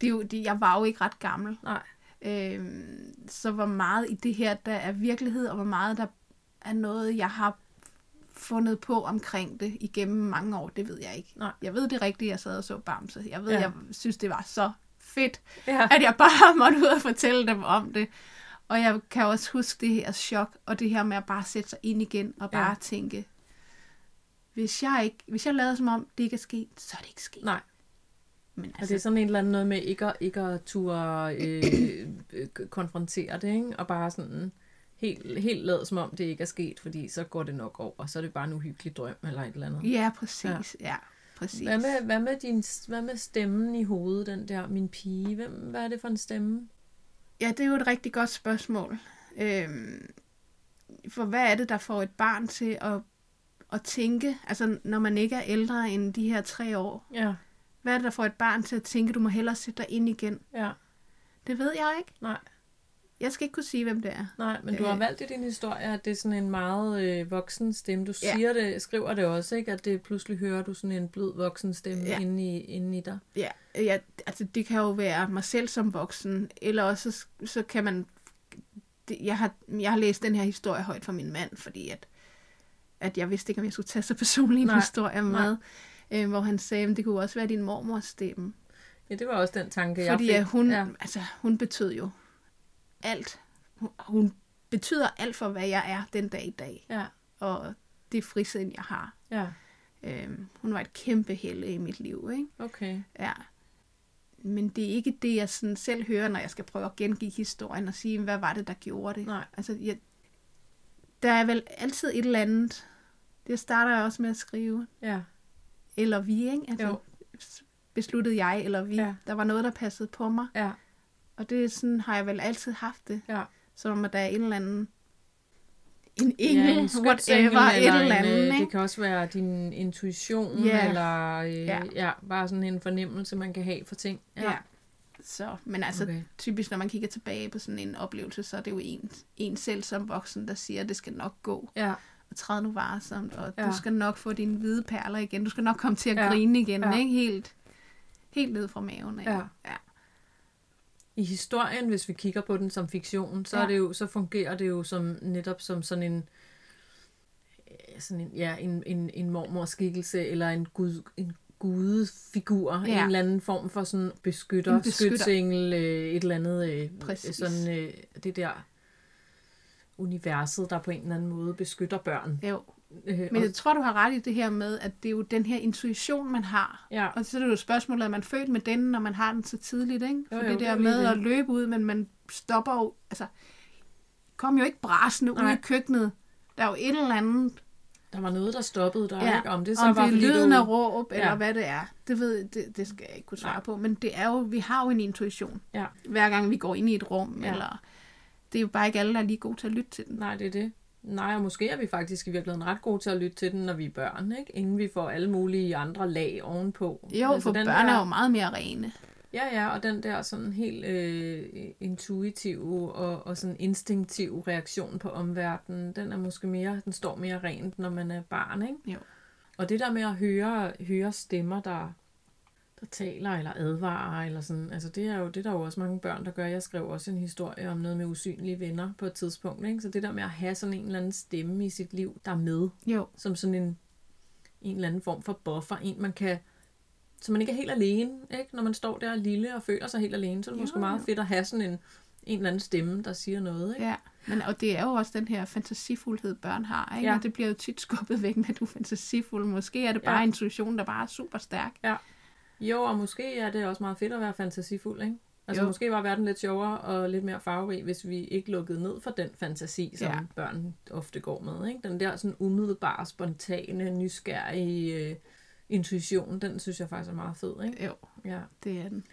det er jo, det, jeg var jo ikke ret gammel. Nej. Øhm, så hvor meget i det her, der er virkelighed, og hvor meget der er noget, jeg har fundet på omkring det igennem mange år, det ved jeg ikke. Nej. Jeg ved det rigtigt, jeg sad og så Bamse. Jeg ved, Ja. jeg synes, det var så fedt, Ja. at jeg bare måtte ud og fortælle dem om det. Og jeg kan også huske det her chok, og det her med at bare sætte sig ind igen, og Ja. bare tænke, hvis jeg, ikke, hvis jeg lader som om, det ikke er sket, så er det ikke sket. Nej. Men Altså, det altså, er sådan en eller anden noget med ikke at, ikke at turde øh, øh, konfrontere det, ikke? og bare sådan helt, helt lade som om det ikke er sket, fordi så går det nok over, så er det bare en uhyggelig drøm eller et eller andet. ja, præcis. Ja, ja præcis. Hvad med, hvad, med din, hvad med stemmen i hovedet, den der, min pige? Hvem, hvad er det for en stemme? Ja, det er jo et rigtig godt spørgsmål. Øhm, for hvad er det, der får et barn til at, at tænke, altså når man ikke er ældre end de her tre år, Ja, hvad er det, der får et barn til at tænke, du må hellere sætte dig ind igen? ja, Det ved jeg ikke. nej, Jeg skal ikke kunne sige, hvem det er. nej, men du har Øh. valgt i din historie, at det er sådan en meget øh, voksen stemme. Du Ja. siger det, skriver det også, ikke? At det pludselig hører du sådan en blød voksen stemme Ja. inde, i, inde i dig. Ja, ja, altså det kan jo være mig selv som voksen, eller også så, så kan man... Det, jeg, har, jeg har læst den her historie højt for min mand, fordi at, at jeg vidste ikke, om jeg skulle tage så personlig en Nej, historie med, øh, hvor han sagde, at det kunne også være din mormors stemme. Ja, det var også den tanke, jeg Fordi fik. at hun, Ja. ja. altså, hun betød jo alt. Hun, hun betyder alt for, hvad jeg er den dag i dag. Ja, Og det frisind, jeg har. ja, Øhm, hun var et kæmpe helle i mit liv, ikke? okay. Ja. Men det er ikke det, jeg sådan selv hører, når jeg skal prøve at gengive historien og sige, hvad var det, der gjorde det? Nej. Altså, jeg, der er vel altid et eller andet. Det starter jeg også med at skrive. Ja, Eller vi, ikke? Altså, Jo. besluttede jeg, eller vi. Ja. Der var noget, der passede på mig. ja, Og det er sådan, har jeg vel altid haft det. ja. Som om, at der er en eller anden en engel, ja, en whatever, et eller en, andet, øh, ikke? Det kan også være din intuition, Ja. eller øh, ja. Ja. bare sådan en fornemmelse, man kan have for ting. Ja. ja. Så, men altså, Okay. typisk når man kigger tilbage på sådan en oplevelse, så er det jo en, en selv som voksen, der siger, at det skal nok gå. Ja, Og træd nu varsomt, og Ja. du skal nok få dine hvide perler igen. Du skal nok komme til at Ja. grine igen, Ja. ikke? Helt, helt ned fra maven af. Ja. ja. I historien, hvis vi kigger på den som fiktion, så, ja. Er det jo, så fungerer det jo som netop som sådan en øh, sådan en, ja, en, en, en mormorskikkelse, eller en, gud, en gudefigur, ja. Ja. en eller anden form for sådan beskytter, En beskytter. skytsengel, øh, et eller andet, øh, Præcis. sådan øh, det der universet, der på en eller anden måde beskytter børn. Jo. Øh, Men jeg tror, du har ret i det her med, at det er jo den her intuition, man har. ja, Og så er det jo et spørgsmål, at man er født med den, når man har den så tidligt, ikke? For Jo, jo, det det er der lige med det. at løbe ud, men man stopper jo, altså, kom jo ikke brasende ud i køkkenet. Der er jo et eller andet, der var noget, der stoppede dig, ja, ikke? Om det så om var, det er lyden af råb, eller Ja. hvad det er. Det, ved, det, det skal jeg ikke kunne svare Nej. på, men det er jo, vi har jo en intuition, Ja. hver gang vi går ind i et rum, ja. eller det er jo bare ikke alle, der er lige gode til at lytte til den. Nej, det er det. Nej, og måske er vi faktisk i virkeligheden ret gode til at lytte til den, når vi er børn, ikke? Inden vi får alle mulige andre lag ovenpå. Jo, altså, for den børn der, er jo meget mere rene. Ja, ja, og den der sådan helt øh, intuitive og, og sådan instinktive reaktion på omverdenen, den er måske mere, den står mere rent, når man er barn, ikke? Jo. Og det der med at høre, høre stemmer, der, taler eller advarer, eller sådan, altså det er jo det er der jo også mange børn, der gør. Jeg skrev også en historie om noget med usynlige venner på et tidspunkt, ikke? Så det der med at have sådan en eller anden stemme i sit liv, der er med, Jo, som sådan en, en eller anden form for buffer, en man kan, så man ikke er helt alene, ikke? Når man står der lille og føler sig helt alene, så er det Jo, måske meget jo. fedt at have sådan en, en eller anden stemme, der siger noget, ikke? Ja, men, og det er jo også den her fantasifuldhed, børn har. Ikke? Ja. Ja. Og det bliver jo tit skubbet væk med, at du er fantasifuld. Måske er det bare Ja. ja. intuition, der bare er super stærk. Jo, og måske er det også meget fedt at være fantasifuld, ikke? Altså jo. Måske var verden lidt sjovere og lidt mere farverig, hvis vi ikke lukkede ned for den fantasi, som. Ja. børn ofte går med. Ikke? Den der sådan umiddelbare, spontane, nysgerrige øh, intuition, den synes jeg faktisk er meget fed. Ikke? Jo, Ja. det er den.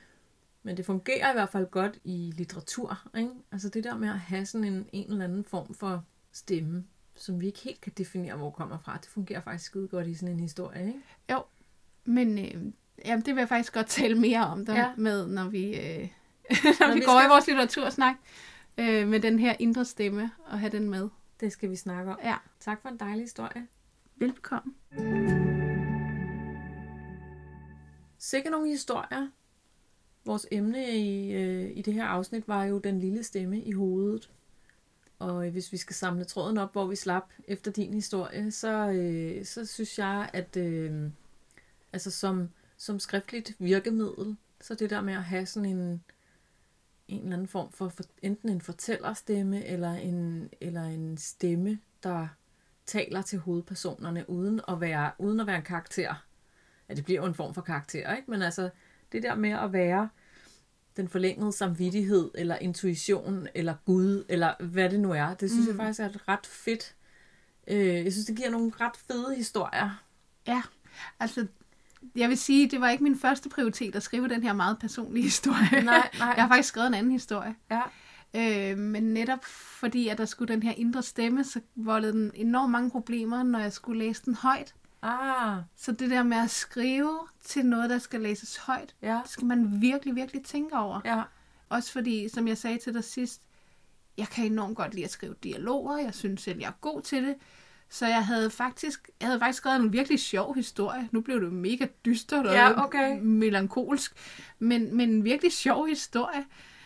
Men det fungerer i hvert fald godt i litteratur. Ikke? Altså det der med at have sådan en, en eller anden form for stemme, som vi ikke helt kan definere, hvor kommer fra, det fungerer faktisk skide godt i sådan en historie. Ikke? Jo, Men øh, jamen, det vil jeg faktisk godt tale mere om der Ja. med, når vi, øh, når Når vi vi går skal- i vores litteratursnak. Øh, med den her indre stemme, og have den med. Det skal vi snakke om. Ja. Tak for en dejlig historie. Velbekomme. Sikke nogle historier. Vores emne i, øh, i det her afsnit var jo den lille stemme i hovedet. Og øh, hvis vi skal samle tråden op, hvor vi slap efter din historie, så, øh, så synes jeg, at øh, altså som, som skriftligt virkemiddel, så det der med at have sådan en, en eller anden form for, for enten en fortællerstemme, eller en, eller en stemme, der taler til hovedpersonerne, uden at være, uden at være en karakter. Ja, det bliver jo en form for karakter, ikke? Men altså, det der med at være den forlængede samvittighed, eller intuition, eller Gud, eller hvad det nu er, det synes mm. jeg faktisk er et ret fedt. Øh, jeg synes, det giver nogle ret fede historier. Ja, altså, jeg vil sige, det var ikke min første prioritet at skrive den her meget personlige historie. Nej, nej. Jeg har faktisk skrevet en anden historie. Ja. Øh, men netop fordi, at der skulle den her indre stemme, så voldede den enormt mange problemer, når jeg skulle læse den højt. Ah, Så det der med at skrive til noget, der skal læses højt, ja, det skal man virkelig, virkelig tænke over. ja, Også fordi, som jeg sagde til dig sidst, jeg kan enormt godt lide at skrive dialoger. Jeg synes selv, jeg er god til det. Så jeg havde faktisk, jeg havde faktisk skrevet en virkelig sjov historie. Nu blev det mega dystert og Ja, okay. melankolsk. Men, men en virkelig sjov historie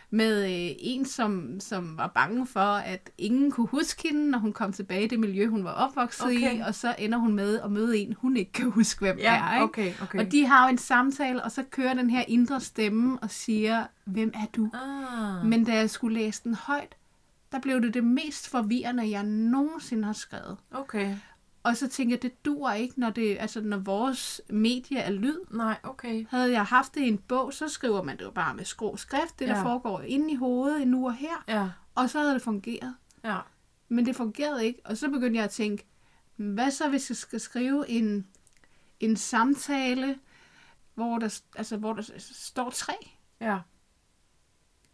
med øh, en, som, som var bange for, at ingen kunne huske hende, når hun kom tilbage i det miljø, hun var opvokset Okay. i. Og så ender hun med at møde en, hun ikke kan huske, hvem er. ja, Ikke? okay, okay. Og de har jo en samtale, og så kører den her indre stemme og siger, hvem er du? Ah, Men da jeg skulle læse den højt, der blev det det mest forvirrende, jeg nogensinde har skrevet. okay. Og så tænkte jeg, det dur ikke, når, det, altså, når vores medie er lyd. Nej, okay. Havde jeg haft det i en bog, så skriver man det jo bare med skrå skrift, det der Ja. foregår inde i hovedet, nu og her. Ja, Og så havde det fungeret. ja, Men det fungerede ikke, og så begyndte jeg at tænke, hvad så hvis jeg skal skrive en, en samtale, hvor der, altså, hvor der står tre? ja.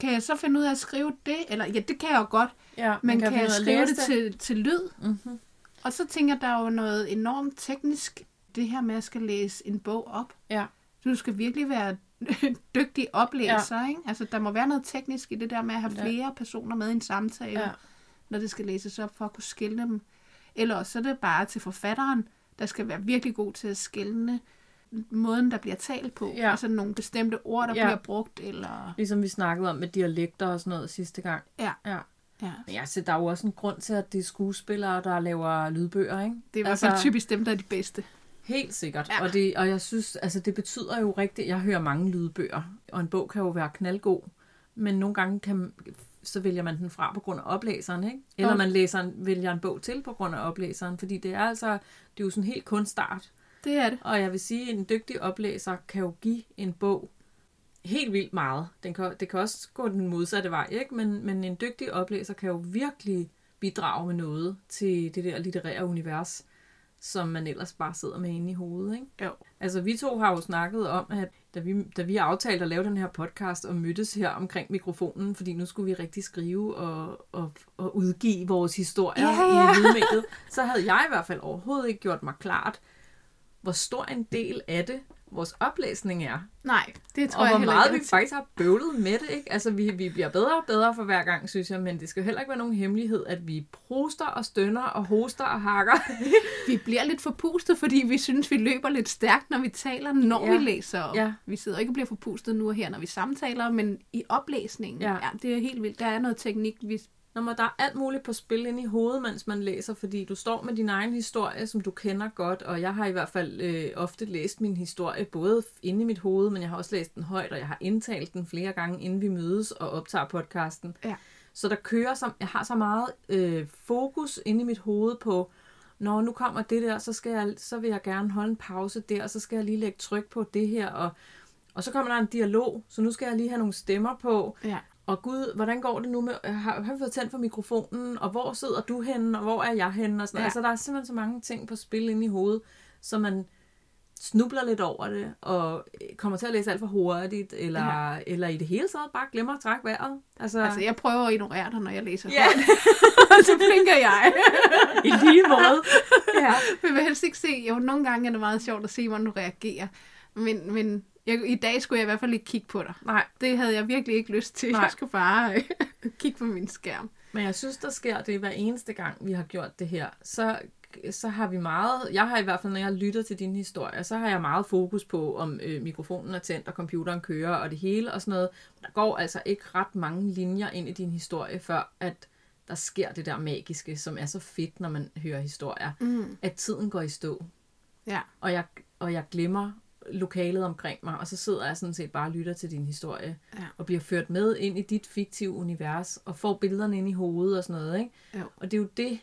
Kan jeg så finde ud af at skrive det? Eller ja, det kan jeg jo godt, ja. men kan, finde jeg at skrive læse det til, til lyd? Mm-hmm. Og så tænker jeg, der er jo noget enormt teknisk, det her med at skal læse en bog op. Ja, Du skal virkelig være dygtig oplæser, ja. ikke? Altså, der må være noget teknisk i det der med at have Ja. flere personer med i en samtale, ja, når det skal læses op for at kunne skille dem. Eller så er det bare til forfatteren, der skal være virkelig god til at skille måden, der bliver talt på. Ja. Altså nogle bestemte ord, der Ja. bliver brugt, eller... Ligesom vi snakkede om med dialekter og sådan noget sidste gang. Ja. Ja. Ja. Men jeg ser, der er jo også en grund til, at det er skuespillere, der laver lydbøger, ikke? Det er i hvert fald typisk dem, der er de bedste. Helt sikkert. Ja. Og, det, og jeg synes, altså det betyder jo rigtigt, jeg hører mange lydbøger, og en bog kan jo være knaldgod, men nogle gange kan, så vælger man den fra på grund af oplæseren, ikke? Eller Jo. man læser vælger en bog til på grund af oplæseren, fordi det er altså, det er jo sådan helt kunstart. Det er det. Og jeg vil sige, at en dygtig oplæser kan jo give en bog helt vildt meget. Den kan, det kan også gå den modsatte vej, ikke? Men, men en dygtig oplæser kan jo virkelig bidrage med noget til det der litterære univers, som man ellers bare sidder med inde i hovedet, ikke? Jo. Altså, vi to har jo snakket om, at da vi, da vi aftalte at lave den her podcast og mødtes her omkring mikrofonen, fordi nu skulle vi rigtig skrive og, og, og udgive vores historier Ja, ja. i lydmediet, så havde jeg i hvert fald overhovedet ikke gjort mig klart, hvor stor en del af det vores oplæsning er. Nej, det tror og jeg hvor heller meget ikke. vi faktisk har bøvlet med det, ikke? Altså, vi, vi bliver bedre og bedre for hver gang, synes jeg, men det skal heller ikke være nogen hemmelighed, at vi proster og stønner og hoster og hakker. Vi bliver lidt forpustet, fordi vi synes, vi løber lidt stærkt, når vi taler, når Ja. vi læser op. Ja. Vi sidder ikke og bliver forpustet nu og her, når vi samtaler, men i oplæsningen, ja. ja det er helt vildt. Der er noget teknik, vi... Når man, der er alt muligt på spil inde i hovedet, mens man læser, fordi du står med din egen historie, som du kender godt, og jeg har i hvert fald øh, ofte læst min historie, både inde i mit hoved, men jeg har også læst den højt, og jeg har indtalt den flere gange, inden vi mødes og optager podcasten. Ja. Så der kører, så, jeg har så meget øh, fokus inde i mit hoved på, når nu kommer det der, så, skal jeg, så vil jeg gerne holde en pause der, og så skal jeg lige lægge tryk på det her, og, og så kommer der en dialog, så nu skal jeg lige have nogle stemmer på, Ja. Og gud, hvordan går det nu med, har, har vi fået tændt for mikrofonen, og hvor sidder du henne, og hvor er jeg henne, og sådan ja. Altså, der er simpelthen så mange ting på spil inde i hovedet, så man snubler lidt over det, og kommer til at læse alt for hurtigt, eller, ja. eller i det hele taget bare glemmer at trække vejret. Altså, Altså, jeg prøver at ignorere dig, når jeg læser Ja. højt. så blinker jeg. I lige måde. Ja. Jeg vil helst ikke se, jo, nogle gange er det meget sjovt at se, hvordan du reagerer. Men, men jeg, i dag skulle jeg i hvert fald ikke kigge på dig. Nej, Det havde jeg virkelig ikke lyst til. Nej. Jeg skulle bare øh, kigge på min skærm. men jeg synes, der sker det hver eneste gang, vi har gjort det her. Så, så har vi meget, jeg har i hvert fald, når jeg lytter til dine historier, så har jeg meget fokus på, om øh, mikrofonen er tændt, og computeren kører, og det hele og sådan noget. Der går altså ikke ret mange linjer ind i din historie, før at der sker det der magiske, som er så fedt, når man hører historier. Mm. At tiden går i stå. Ja. og jeg, og jeg glemmer lokalet omkring mig, og så sidder jeg sådan set bare og lytter til din historie, Ja. og bliver ført med ind i dit fiktive univers, og får billederne ind i hovedet og sådan noget, ikke? Jo. Og det er jo det,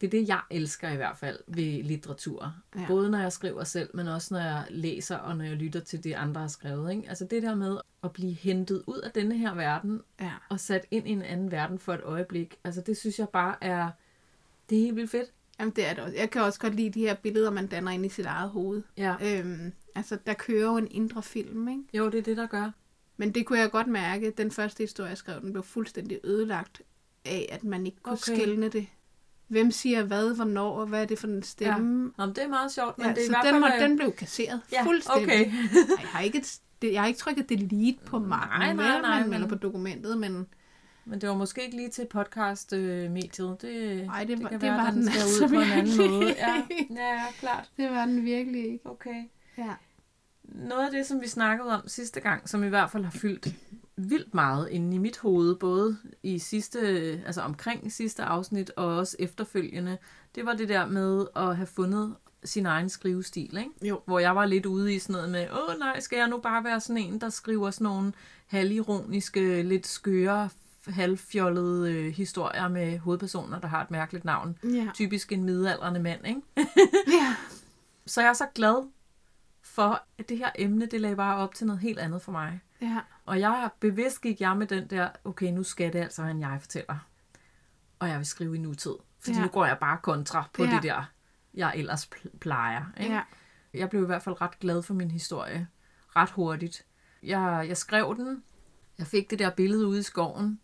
det er det, jeg elsker i hvert fald ved litteratur. Ja. Ja. Både når jeg skriver selv, men også når jeg læser, og når jeg lytter til det, andre har skrevet, ikke? Altså det der med at blive hentet ud af denne her verden, Ja. og sat ind i en anden verden for et øjeblik, altså det synes jeg bare er, det er helt vildt fedt. Jamen, det er det også. Jeg kan også godt lide de her billeder, man danner ind i sit eget hoved. Ja. Øhm, altså, der kører jo en indre film, ikke? Jo, det er det, der gør. Men det kunne jeg godt mærke. Den første historie, jeg skrev, den blev fuldstændig ødelagt af, at man ikke kunne Okay. skælne det. Hvem siger hvad, hvornår, og hvad er det for en stemme? Nå, men det er meget sjovt, men Ja, det er i så hvert den, fald... må, øh, den blev kasseret Ja, fuldstændig. okay. Ej, jeg, har ikke, jeg har ikke trykket delete på marken, Nej, nej, nej, men, men- eller på dokumentet, men Men det var måske ikke lige til podcast-mediet. Det, Ej, det var- kan det være, var den den skal altså ud på en anden måde. Ja, ja, klart. det var den virkelig ikke. Okay. Ja. Noget af det, som vi snakkede om sidste gang, som i hvert fald har fyldt vildt meget inde i mit hoved, både i sidste, altså omkring sidste afsnit og også efterfølgende, det var det der med at have fundet sin egen skrivestil, ikke? Jo. Hvor jeg var lidt ude i sådan noget med, åh nej, skal jeg nu bare være sådan en, der skriver sådan nogle halvironiske, lidt skøre, halvfjollede øh, historier med hovedpersoner, der har et mærkeligt navn. Ja. Typisk en midaldrende mand, ikke? ja. Så jeg er så glad for, at det her emne, det lagde bare op til noget helt andet for mig. Ja. Og jeg bevidst gik jeg med den der, okay, nu skal det altså en jeg-fortæller. Og jeg vil skrive i nutid. Fordi Ja. nu går jeg bare kontra på Ja. det der, jeg ellers pl- plejer. Ikke? Ja. Jeg blev i hvert fald ret glad for min historie. Ret hurtigt. Jeg, jeg skrev den. Jeg fik det der billede ude i skoven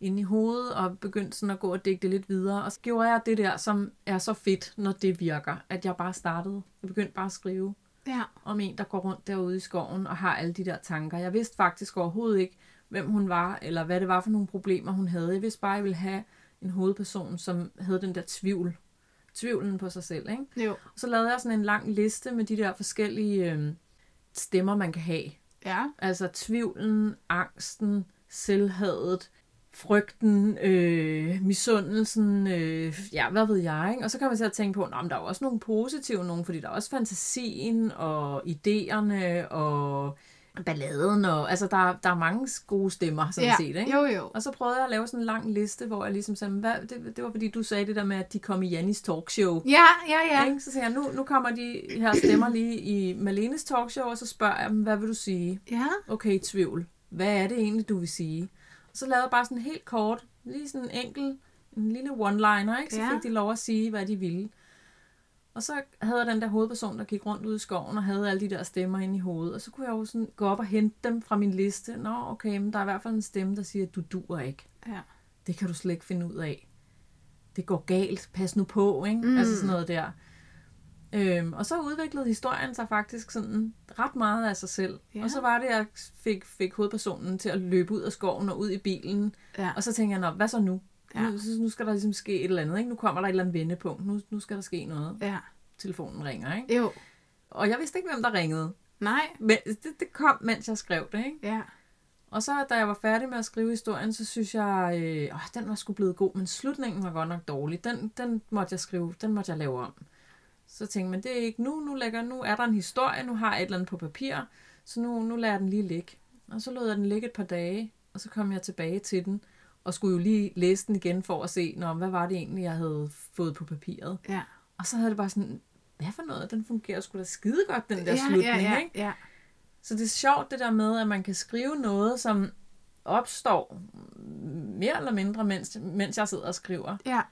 inde i hovedet, og begyndte sådan at gå og digte lidt videre. Og så gjorde jeg det der, som er så fedt, når det virker. At jeg bare startede. Jeg begyndte bare at skrive Ja. om en, der går rundt derude i skoven og har alle de der tanker. Jeg vidste faktisk overhovedet ikke, hvem hun var, eller hvad det var for nogle problemer, hun havde. Jeg vidste bare, at jeg ville have en hovedperson, som havde den der tvivl. Tvivlen på sig selv, ikke? Jo. Og så lavede jeg sådan en lang liste med de der forskellige øh, stemmer, man kan have. Ja. Altså tvivlen, angsten, selvhadet, frygten, øh, misundelsen, øh, ja, hvad ved jeg, ikke? Og så kan man så tænke på, at der er jo også nogle positive nogen, fordi der er også fantasien og idéerne og balladen, og altså der, er- der er mange gode stemmer, sådan ja. set, ikke? Jo, jo. Og så prøvede jeg at lave sådan en lang liste, hvor jeg ligesom sagde, hvad, det, det var fordi du sagde det der med, at de kom i Jannis talkshow. Ja, ja, ja. Ikke? Så siger jeg, nu, nu kommer de her stemmer lige i Malenes talkshow, og så spørger jeg dem, hvad vil du sige? Ja. Okay, tvivl. Hvad er det egentlig, du vil sige? Og så lavede jeg bare sådan helt kort, lige sådan en enkel, en lille one-liner, ikke? Så Ja. fik de lov at sige, hvad de ville. Og så havde jeg den der hovedperson, der gik rundt ude i skoven og havde alle de der stemmer inde i hovedet. Og så kunne jeg jo sådan gå op og hente dem fra min liste. Nå, okay, men der er i hvert fald en stemme, der siger, at du duer ikke. Ja. Det kan du slet ikke finde ud af. Det går galt. Pas nu på, ikke? Mm. Altså sådan noget der. Øhm, og så udviklede historien sig faktisk sådan ret meget af sig selv. Ja. Og så var det, jeg fik, fik hovedpersonen til at løbe ud af skoven og ud i bilen. Ja. Og så tænkte jeg, Nå, hvad så nu? Ja. Nu, så, nu skal der ligesom ske et eller andet. Ikke? Nu kommer der et eller andet vendepunkt. Nu, nu skal der ske noget. Ja. Telefonen ringer, ikke? Jo. Og jeg vidste ikke, hvem der ringede. Nej. Men det, det kom, mens jeg skrev det, ikke? Ja. Og så, da jeg var færdig med at skrive historien, så synes jeg, øh, åh, den var sgu blevet god, men slutningen var godt nok dårlig. Den, den måtte jeg skrive, den måtte jeg lave om. Så tænkte man, det er ikke nu, nu, lægger, nu er der en historie, nu har jeg et eller andet på papir, så nu, nu lader jeg den lige ligge. Og så lod jeg den ligge et par dage, og så kom jeg tilbage til den, og skulle jo lige læse den igen for at se, Nå, hvad var det egentlig, jeg havde fået på papiret. Ja. Og så havde det bare sådan, hvad for noget, den fungerer sgu da skide godt, den der ja, slutning, ja, ja, ikke? ja. Så det er sjovt det der med, at man kan skrive noget, som opstår mere eller mindre, mens, mens jeg sidder og skriver. Ja.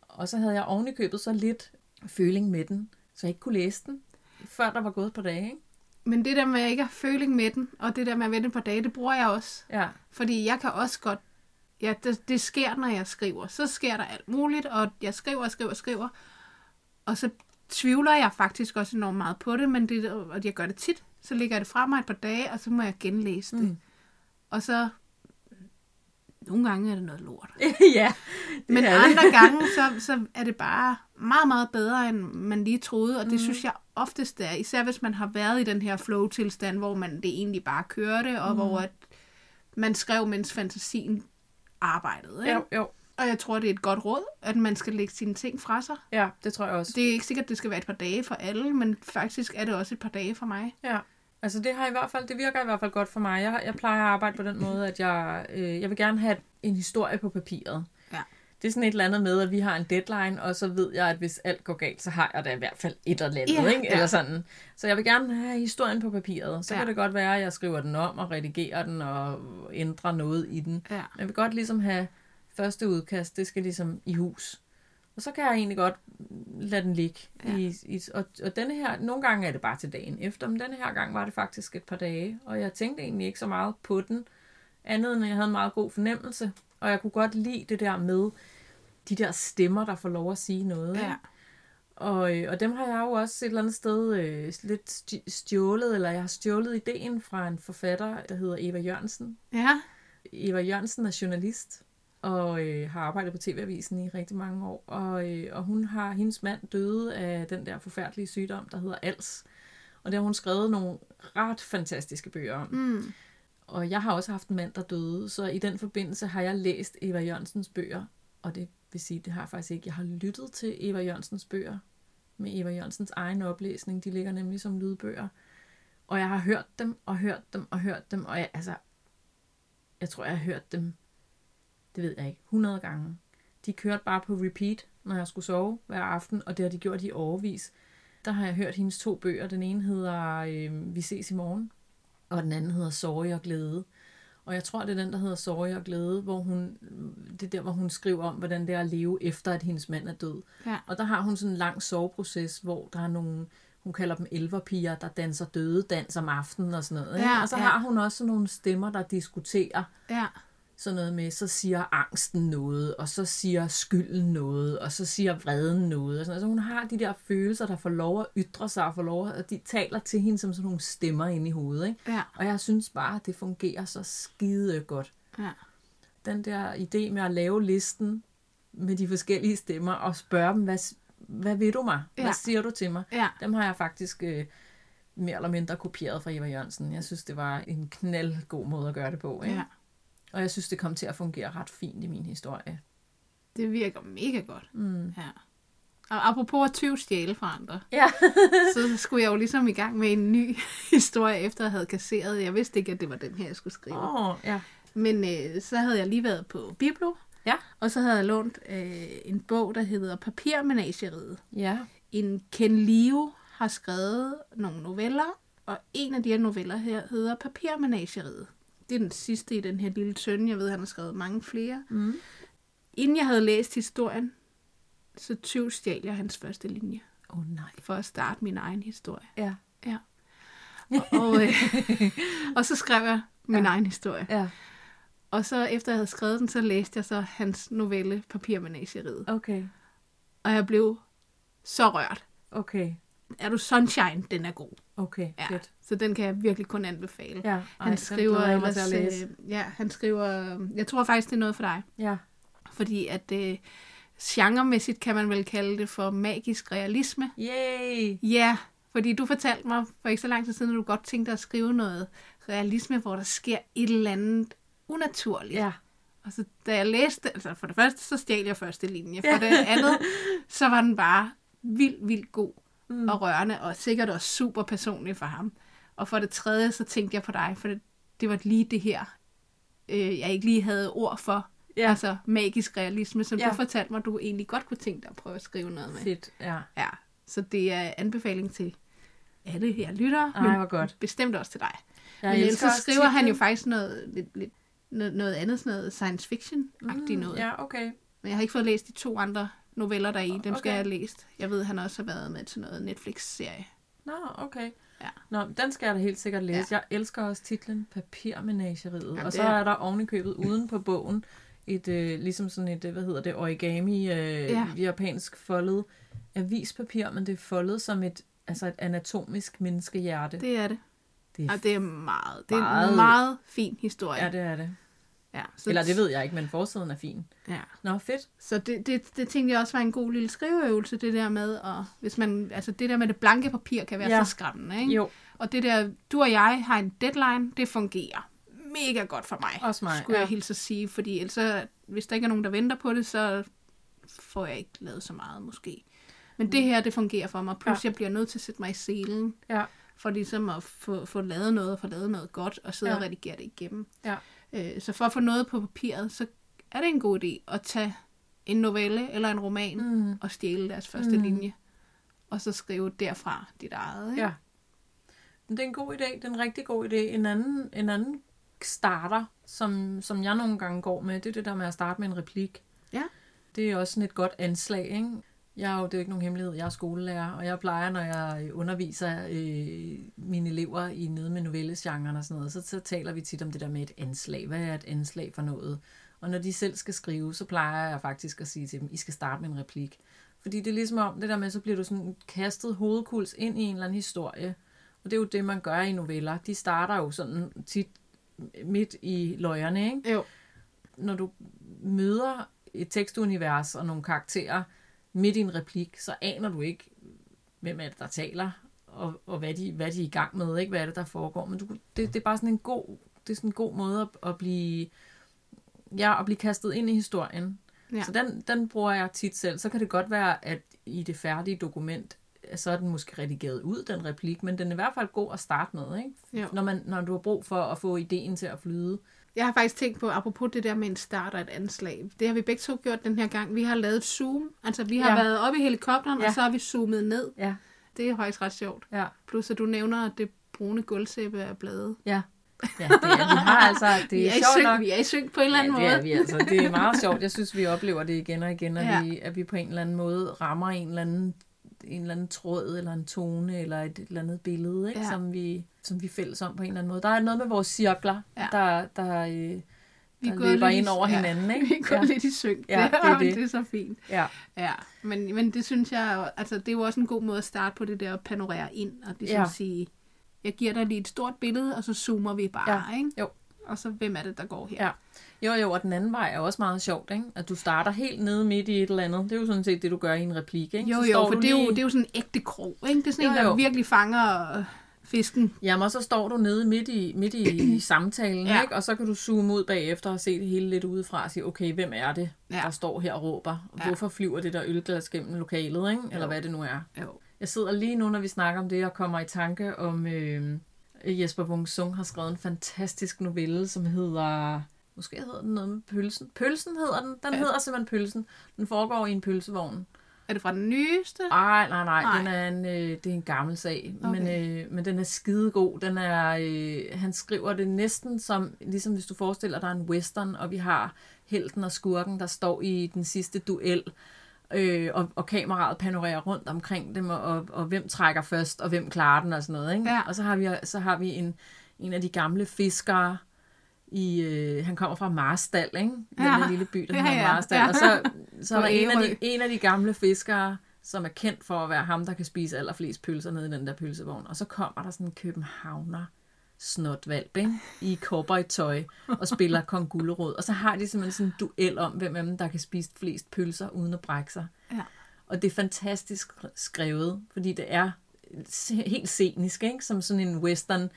Og så havde jeg ovenikøbet så lidt føling med den, så jeg ikke kunne læse den, før der var gået på dage. Ikke? Men det der med at ikke have føling med den, og det der med at vente på dage, det bruger jeg også. Ja, Fordi jeg kan også godt ja, det, det sker, når jeg skriver. Så sker der alt muligt, og jeg skriver og skriver og skriver. Og så tvivler jeg faktisk også enormt meget på det, men det, og jeg gør det tit. Så ligger jeg det fra mig et par dage, og så må jeg genlæse det. Mm. Og så nogle gange er det noget lort. ja, det Men er det. andre gange, så, så er det bare meget, meget bedre, end man lige troede. Og det mm. synes jeg oftest er, især hvis man har været i den her flow-tilstand, hvor man det egentlig bare kørte, og mm. hvor at man skrev, mens fantasien arbejdede. Ikke? Jo, jo. Og jeg tror, det er et godt råd, at man skal lægge sine ting fra sig. Ja, det tror jeg også. Det er ikke sikkert, at det skal være et par dage for alle, men faktisk er det også et par dage for mig. Ja. Altså det har i hvert fald, det virker i hvert fald godt for mig. Jeg, jeg plejer at arbejde på den måde, at jeg, øh, jeg vil gerne have en historie på papiret. Det er sådan et eller andet med, at vi har en deadline, og så ved jeg, at hvis alt går galt, så har jeg da i hvert fald et eller andet, Ja, ikke? ja. Eller sådan. Så jeg vil gerne have historien på papiret. Så Ja. kan det godt være, at jeg skriver den om og redigerer den og ændrer noget i den. Ja. Men jeg vil godt ligesom have første udkast, det skal ligesom i hus. Og så kan jeg egentlig godt lade den ligge. Ja. I, i, og, og denne her, nogle gange er det bare til dagen efter, men denne her gang var det faktisk et par dage. Og jeg tænkte egentlig ikke så meget på den, andet end at jeg havde en meget god fornemmelse. Og jeg kunne godt lide det der med de der stemmer, der får lov at sige noget. Ja. Og, øh, og dem har jeg jo også et eller andet sted øh, lidt stjålet, eller jeg har stjålet ideen fra en forfatter, der hedder Eva Jørgensen. Ja. Eva Jørgensen er journalist og øh, har arbejdet på TV-avisen i rigtig mange år. Og, øh, og hun har, hendes mand døde af den der forfærdelige sygdom, der hedder ALS. Og det har hun skrevet nogle ret fantastiske bøger om. Mm. Og jeg har også haft en mand, der døde, så i den forbindelse har jeg læst Eva Jørgensens bøger. Og det vil sige, det har jeg faktisk ikke. Jeg har lyttet til Eva Jørgensens bøger med Eva Jørgensens egen oplæsning. De ligger nemlig som lydbøger. Og jeg har hørt dem, og hørt dem, og hørt dem. Og jeg, altså, jeg tror, jeg har hørt dem, det ved jeg ikke, 100 gange. De kørte bare på repeat, når jeg skulle sove hver aften, og det har de gjort i overvis. Der har jeg hørt hendes to bøger. Den ene hedder øh, Vi ses i morgen, og den anden hedder Sorg og glæde. Og jeg tror, det er den, der hedder Sorg og glæde, hvor hun, det er der, hvor hun skriver om, hvordan det er at leve efter, at hendes mand er død. Ja. Og der har hun sådan en lang soveproces, hvor der er nogle, hun kalder dem elverpiger, der danser døde dans om aftenen og sådan noget. Ikke? Ja, og så ja. har hun også sådan nogle stemmer, der diskuterer Ja. Sådan noget med, så siger angsten noget, og så siger skylden noget, og så siger vreden noget. Og sådan. Altså hun har de der følelser, der får lov at ytre sig, og får lov at, de taler til hende som sådan nogle stemmer inde i hovedet. Ikke? Ja. Og jeg synes bare, at det fungerer så skide godt. Ja. Den der idé med at lave listen med de forskellige stemmer, og spørge dem, hvad, hvad vil du mig? Hvad Ja. siger du til mig? Ja. Dem har jeg faktisk øh, mere eller mindre kopieret fra Eva Jørgensen. Jeg synes, det var en knaldgod måde at gøre det på. Ikke? Ja. Og jeg synes, det kom til at fungere ret fint i min historie. Det virker mega godt. Mm. Ja. Og apropos at tyve stjæle fra andre, Ja. så skulle jeg jo ligesom i gang med en ny historie, efter jeg havde kasseret. Jeg vidste ikke, at det var den her, jeg skulle skrive. Åh, oh, ja. Men øh, så havde jeg lige været på Biblo, Ja. og så havde jeg lånt øh, en bog, der hedder Papirmenageriet. Ja. En Ken Liu har skrevet nogle noveller, og en af de her noveller her hedder Papirmenageriet. Det er den sidste i den her lille tønde. Jeg ved, han har skrevet mange flere. Mm. Inden jeg havde læst historien, så tyvstjal jeg hans første linje oh, nej. for at starte min egen historie. Ja. Ja. Og, og, øh, og så skrev jeg min ja. egen historie. Ja. Og så efter jeg havde skrevet den, så læste jeg så hans novelle Papirmenageriet. Okay. Og jeg blev så rørt. Okay. Er du Sunshine? Den er god. Okay. Ja. Fedt. Så den kan jeg virkelig kun anbefale. Ja. Ej, Han skriver ellers, til at læse. øh, ja, han skriver, jeg tror faktisk, det er noget for dig. Ja. Fordi at øh, genremæssigt kan man vel kalde det for magisk realisme. Yay! Ja, fordi du fortalte mig for ikke så lang tid siden, at du godt tænkte dig at skrive noget realisme, hvor der sker et eller andet unaturligt. Ja. Og så da jeg læste, altså for det første, så stjal jeg første linje. For det andet, så var den bare vildt, vildt god mm. og rørende, og sikkert også super personlig for ham. Og for det tredje, så tænkte jeg på dig, for det, det var lige det her, øh, jeg ikke lige havde ord for. Ja. Altså magisk realisme, som Ja. du fortalte mig, du egentlig godt kunne tænke dig at prøve at skrive noget med. Fedt. Ja. Ja, så det er anbefaling til alle her lyttere, Ej, hvor godt. bestemt også til dig. Jeg Men ellers så skriver han jo titlen. faktisk noget, lidt, lidt, noget, noget andet, sådan noget science fiction-agtigt Mm, noget. Ja, okay. Men jeg har ikke fået læst de to andre noveller der i. Dem skal Okay. jeg have læst. Jeg ved, han også har været med til noget Netflix-serie. Nå, okay. Ja. Nå, den skal jeg da helt sikkert læse. Ja. Jeg elsker også titlen Papirmenageriet. Jamen, og så er- er der ovenikøbet uden på bogen et øh, ligesom sådan et, øh, hvad hedder det, origami, øh, ja. japansk foldet avispapir, men det er foldet som et, altså et anatomisk menneskehjerte. Det er det. det er Og det er meget, det er Meget- en meget fin historie. Ja, det er det. Ja, så, Eller det ved jeg ikke, men forsiden er fin. Ja. Nå, fedt. Så det, det, det tænkte jeg også var en god lille skriveøvelse, det der med, og hvis man, altså det der med det blanke papir kan være ja. Så skræmmende, ikke? Jo, Og det der, du og jeg har en deadline, det fungerer mega godt for mig. også mig. skulle ja. jeg hilse at sige, fordi ellers, hvis der ikke er nogen, der venter på det, så får jeg ikke lavet så meget måske. Men det her, det fungerer for mig. Plus, ja. jeg bliver nødt til at sætte mig i selen, Ja. for ligesom at få, få lavet noget, og få lavet noget godt, og sidde. Ja. og redigere det igennem. Ja. Øh, så for at få noget på papiret, så er det en god idé at tage en novelle eller en roman Mm. og stjæle deres første Mm. linje, og så skrive derfra dit eget. Ikke? Ja. Det er en god idé. Det er en rigtig god idé. En anden, en anden starter, som, som jeg nogle gange går med, det er det der med at starte med en replik. Ja. Det er også sådan et godt anslag, ikke? Jeg er jo, det er jo ikke nogen hemmelighed, jeg er skolelærer, og jeg plejer, når jeg underviser øh, mine elever i nede med novellesgenren og sådan noget, så, så taler vi tit om det der med et anslag. Hvad er et anslag for noget? Og når de selv skal skrive, så plejer jeg faktisk at sige til dem, I skal starte med en replik. Fordi det er ligesom om, det der med, så bliver du sådan kastet hovedkuls ind i en eller anden historie. Og det er jo det, man gør i noveller. De starter jo sådan tit midt i løjerne, ikke? Jo. Når du møder et tekstunivers og nogle karakterer midt i en replik, så aner du ikke, hvem er det, der taler, og, og hvad, de, hvad de er i gang med, ikke? Hvad er det, der foregår. Men du, det, det er bare sådan en god, det er sådan en god måde at, at blive ja, at blive kastet ind i historien. Ja. Så den, den bruger jeg tit selv. Så kan det godt være, at i det færdige dokument, så er den måske redigeret ud, den replik, men den er i hvert fald god at starte med, ikke? Jo. Når, man, når du har brug for at få ideen til at flyde. Jeg har faktisk tænkt på, apropos det der med en start og et anslag. Det har vi begge to gjort den her gang. Vi har lavet zoom. Altså, vi har ja. Været oppe i helikopteren, ja. Og så har vi zoomet ned. Ja, Det er faktisk ret sjovt. ja, Plus, at du nævner, at det brune gulvsæbe er bladet. ja. Ja, det er, vi har altså, det Vi er, er, i sjovt synk, nok. vi er i synk på en eller anden ja, måde. det er vi altså. Det er meget sjovt. Jeg synes, vi oplever det igen og igen, at, ja. vi, at vi på en eller anden måde rammer en eller anden, en eller anden tråd, eller en tone, eller et, et eller andet billede, ikke? Ja. Som, vi, som vi er fælles om på en eller anden måde. Der er noget med vores cirkler, Ja. der, der, øh, Vi der er gået løber lidt ind over ja, hinanden. Ikke? Vi er gået ja. lidt i synk. Ja, det, det er det. det er så fint. Ja. Ja, men, men det synes jeg, altså det er jo også en god måde at starte på det der at panorere ind, og ligesom ja. Ja. sige, jeg giver dig lige et stort billede, og så zoomer vi bare, Ja. ikke? Jo. Og så, hvem er det, der går her? Ja. Jo, jo, og den anden vej er også meget sjovt, ikke? At du starter helt nede midt i et eller andet. Det er jo sådan set det, du gør i en replik, ikke? Jo, Så jo, står for det er, jo, det er jo sådan en ægte krog, ikke? Det er sådan en, Jo, der jo. virkelig fanger øh, fisken. Jamen, og så står du nede midt i, midt i samtalen, Ja. ikke? og så kan du zoome ud bagefter og se det hele lidt udefra og sige, okay, hvem er det, Ja. der står her og råber? Ja. Hvorfor flyver det der ølglas gennem lokalet, ikke? eller Jo. hvad det nu er? Jo. Jeg sidder lige nu, når vi snakker om det, og kommer i tanke om, øh, Jesper Wung Sung har skrevet en fantastisk novelle, som hedder... Måske hedder den noget med pølsen. Pølsen hedder den. Den Ja. hedder simpelthen Pølsen. Den foregår i en pølsevogn. Er det fra den nyeste? Ej, nej, nej, Nej. nej. Den er en, øh, det er en gammel sag, Okay. men, øh, men den er skidegod. Den er, øh, han skriver det næsten som, ligesom hvis du forestiller dig en western, og vi har helten og skurken, der står i den sidste duel, øh, og, og kameraet panorerer rundt omkring dem, og, og, og hvem trækker først, og hvem klarer den, og sådan noget. Ikke? Ja. Og så har vi, så har vi en, en af de gamle fiskere, i, øh, han kommer fra Marstal, ikke? Den Ja. lille by, der Ja, hedder ja. Marstal. Ja. Og så, så er der en af, de, en af de gamle fiskere, som er kendt for at være ham, der kan spise allerflest pølser nede i den der pølsevogn. Og så kommer der sådan en københavner snotvalp, ikke? I tøj og spiller kong Gullerod. Og så har de simpelthen sådan en duel om, hvem af dem, der kan spise flest pølser uden at brække sig. Ja. Og det er fantastisk skrevet, fordi det er helt scenisk, ikke? Som sådan en western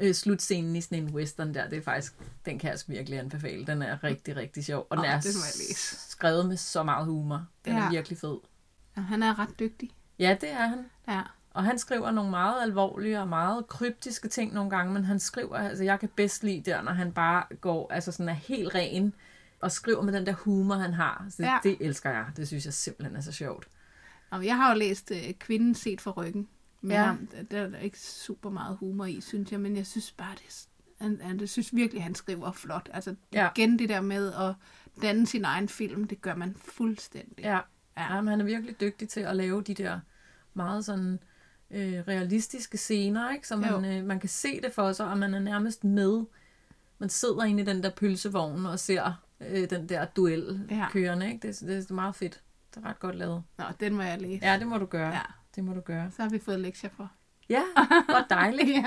øh, slutscenen i sådan en western der, det er faktisk, den kan jeg virkelig anbefale. Den er rigtig, rigtig sjov. Og den Åh, er det skrevet med så meget humor. Den Ja. er virkelig fed. Ja, han er ret dygtig. Ja, det er han. Ja. Og han skriver nogle meget alvorlige og meget kryptiske ting nogle gange, men han skriver, altså jeg kan bedst lide der, når han bare går, altså sådan er helt ren, og skriver med den der humor, han har. Så det, Ja. det elsker jeg. Det synes jeg simpelthen er så sjovt. Og jeg har jo læst øh, Kvinden set fra ryggen. Men ja. Ham, der er der ikke super meget humor i, synes jeg. Men jeg synes bare, det, er- han, han, jeg synes virkelig, han skriver flot. Altså Ja. igen det der med at danne sin egen film, det gør man fuldstændig. Ja. ja. Jamen, han er virkelig dygtig til at lave de der meget sådan øh, realistiske scener, ikke? Så man, øh, man kan se det for sig, og man er nærmest med. Man sidder inde i den der pølsevogn og ser øh, den der duel Ja. kørende. Ikke? Det, det er meget fedt. Det er ret godt lavet. Nå, den må jeg læse. Ja, det må du gøre. Ja. Det må du gøre. Så har vi fået lektier for. Ja, hvor dejligt. Ja.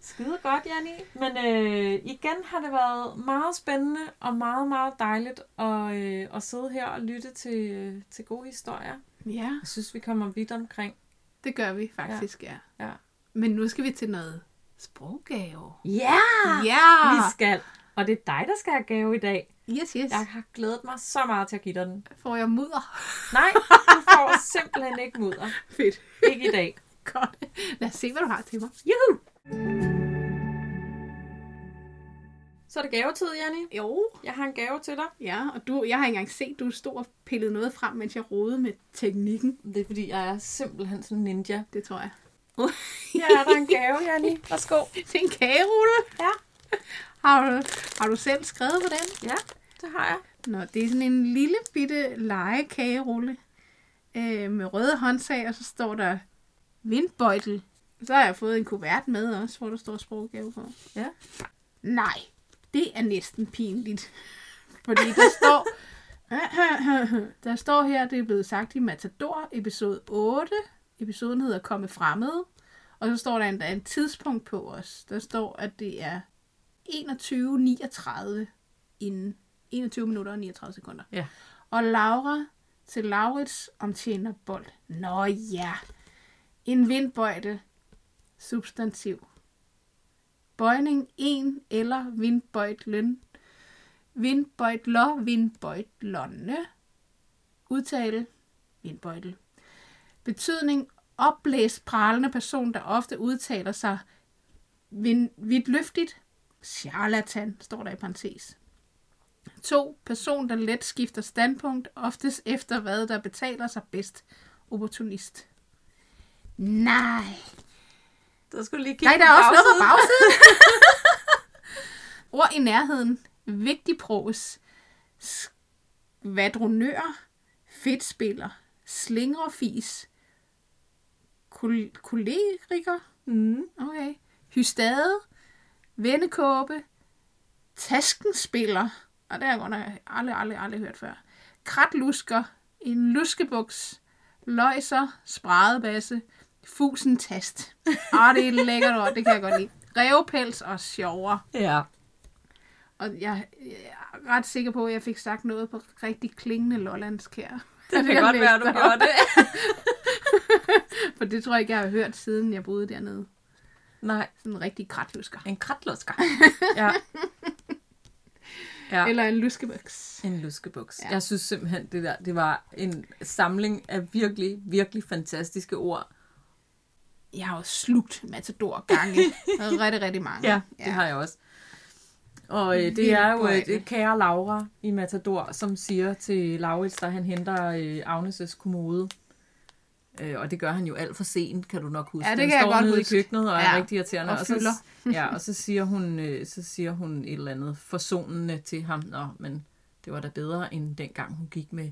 Skide godt, Janni. Men øh, igen har det været meget spændende og meget, meget dejligt at, øh, at sidde her og lytte til, øh, til gode historier. ja, Jeg synes, vi kommer vidt omkring. det gør vi faktisk, ja. Ja. Men nu skal vi til noget sproggave. Ja! Ja! Vi skal. Og det er dig, der skal have gave i dag. Yes, yes. Jeg har glædet mig så meget til at give dig den. Får jeg mudder? Nej, du får simpelthen ikke mudder. Fedt. Ikke i dag. Godt. Lad os se, hvad du har til mig. Juhu! Så er det gavetid, Janni. Jo. Jeg har en gave til dig. Ja, og du, jeg har ikke engang set, du stod og pillede noget frem, mens jeg rodede med teknikken. Det er, fordi jeg er simpelthen sådan en ninja. Det tror jeg. Ja, er der en gave, Janni. Værsgo. Det er en kagerulle. Ja. Har du, har du selv skrevet på den? Ja, det har jeg. Nå, det er sådan en lille bitte legekagerulle øh, med røde håndtag, og så står der vindbøjtel. Så har jeg fået en kuvert med også, hvor der står sproggave på. Ja. Nej, det er næsten pinligt. Fordi der står, der står her, det er blevet sagt i Matador, episode 8. Episoden hedder Komme Fremmede. Og så står der endda en tidspunkt på os. Der står, at det er 21.39 inden 21 minutter og 39 sekunder. Ja. Og Laura til Laurits om tjener bold. Nå ja. En vindbøjtel. Substantiv. Bøjning en eller vindbøjtlen. Vindbøjtler, vindbøjtlerne. Udtale. Vindbøjtel. Betydning. Oplæst pralende person, der ofte udtaler sig vind, vidtløftigt. Charlatan, står der i parentes. 2. Person, der let skifter standpunkt, oftest efter hvad der betaler sig bedst. Opportunist. Nej. Der skulle lige kigge Nej, der er også noget på bagsiden. Ord i nærheden. Vigtig pros. Skvadronør. Fedtspiller. Slingrefis. Kol- koleriker. Mm. Okay. Hystade. Vendekåbe. Taskenspiller. Og det har jeg godt nok aldrig, aldrig, aldrig hørt før. Kratlusker. En luskebuks. Løjser. Spradebasse. Fusentast. Ah, det er et lækkert ord, det kan jeg godt lide. Revpels og sjovere. Ja. Og jeg, jeg er ret sikker på, at jeg fik sagt noget på rigtig klingende lollandsk her. Det kan godt være, du gjorde det. For det tror jeg ikke, jeg har hørt, siden jeg boede dernede. Nej, Sådan en rigtig kratlusker. en kratlusker. ja. ja. Eller en luskebuks. En luskebuks. Ja. Ja. Jeg synes simpelthen, det der, det var en samling af virkelig, virkelig fantastiske ord. Jeg har jo slugt Matador gange. rigtig, rigtig mange. Ja, det har jeg også. Og øh, det er jo øh, det kære Laura i Matador, som siger til Laurits, da han henter øh, Agnes' kommode. Øh, og det gør han jo alt for sent, kan du nok huske. Ja, det Den kan jeg står godt nede huske. i køkkenet og er Ja, rigtig irriterende. og så, fylder. ja, og så siger, hun, øh, så siger hun et eller andet forsonende til ham. Nå, men det var da bedre, end dengang hun gik med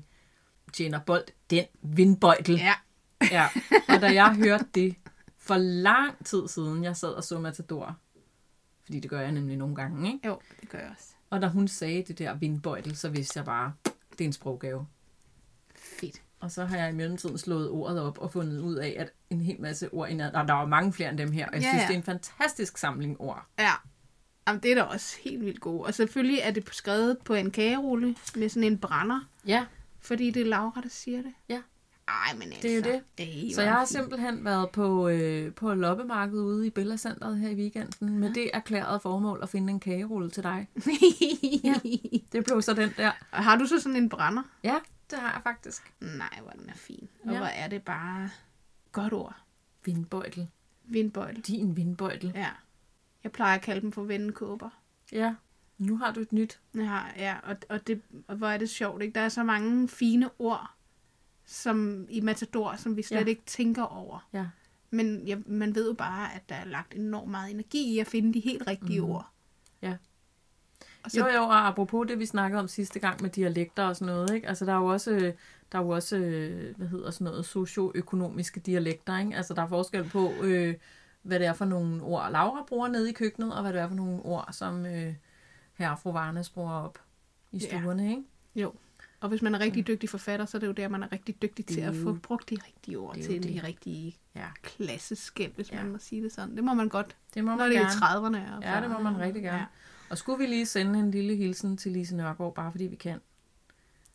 Jenna Bolt, den vindbøjtel. Ja. Ja, og da jeg hørte det for lang tid siden, jeg sad og så Matador, fordi det gør jeg nemlig nogle gange, ikke? Jo, det gør jeg også. Og da hun sagde det der vindbøjtel, så vidste jeg bare, det er en sproggave. Fedt. Og så har jeg i mellemtiden slået ordet op og fundet ud af, at en hel masse ord i og der var mange flere end dem her, og jeg Ja, synes, ja. det er en fantastisk samling ord. Ja. Jamen, det er da også helt vildt gode. Og selvfølgelig er det skrevet på en kagerulle med sådan en brænder, Ja, fordi det er Laura, der siger det. Ja. Ej, men altså. Det er jo det. Ej, så jeg har simpelthen været på, øh, på loppemarkedet ude i Bella Centeret her i weekenden, med det erklærede formål at finde en kagerulle til dig. Ja. Det blev så den der. Og har du så sådan en brænder? Ja, det har jeg faktisk. Nej, hvor den er fin. Og Ja. hvor er det bare godt ord. Vindbøjtel. Vindbøjtel. Din vindbøjtel. Ja. Jeg plejer at kalde dem for vendekåber. Ja. Nu har du et nyt. Har, ja, og, og, det, og hvor er det sjovt, ikke? Der er så mange fine ord som i Matador, som vi slet Ja. ikke tænker over. Ja. Men ja, man ved jo bare, at der er lagt enormt meget energi i at finde de helt rigtige Mhm. ord. Ja. Og så, Jo, og apropos det, vi snakkede om sidste gang med dialekter og sådan noget, ikke? Altså, der er jo også, der er jo også øh, hvad hedder sådan noget, socioøkonomiske dialekter, ikke? Altså, der er forskel på, øh, hvad det er for nogle ord, Laura bruger nede i køkkenet, og hvad det er for nogle ord, som øh, herre og fru Varnes bruger op. i Ja. stuerne, ikke? Jo. Og hvis man er rigtig dygtig forfatter, så er det jo der, man er rigtig dygtig til Det er at få brugt de rigtige ord til de rigtige Ja. klasseskæld, hvis Ja. man må sige det sådan. Det må man godt, Det må når man det er i gerne. 30'erne. Og Ja, det må man rigtig gerne. Ja, Og skulle vi lige sende en lille hilsen til Lise Nørgaard, bare fordi vi kan.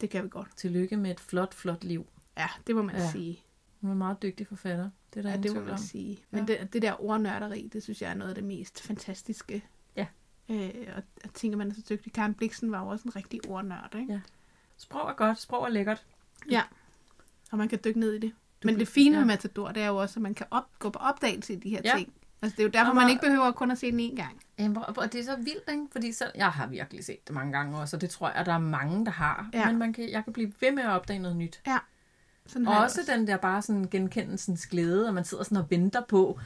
det kan vi godt. Tillykke med et flot, flot liv. Ja, det må man Ja. sige. Hun er en meget dygtig forfatter. Det er der Ja, det må man om. sige. Men Ja. det, det der ordnørderi, det synes jeg er noget af det mest fantastiske. Ja. Øh, og jeg tænker, man er så dygtig. Karen Bliksen var jo også en rigtig ordnørd, ikke? Ja. Sprog er godt, sprog er lækkert. Ja. Og man kan dykke ned i det. Du Men det fine ja. med Matador, det er jo også, at man kan op, gå på opdagelse i de her Ja. ting. Altså, det er jo derfor, Og man ikke behøver kun at se den én gang. Jamen, hvor, det er så vildt, ikke? Fordi selv, jeg har virkelig set det mange gange også, og det tror jeg, der er mange, der har. Ja. Men man kan, jeg kan blive ved med at opdage noget nyt. Sådan Og jeg også den der bare sådan genkendelsens glæde, og man sidder sådan og venter på,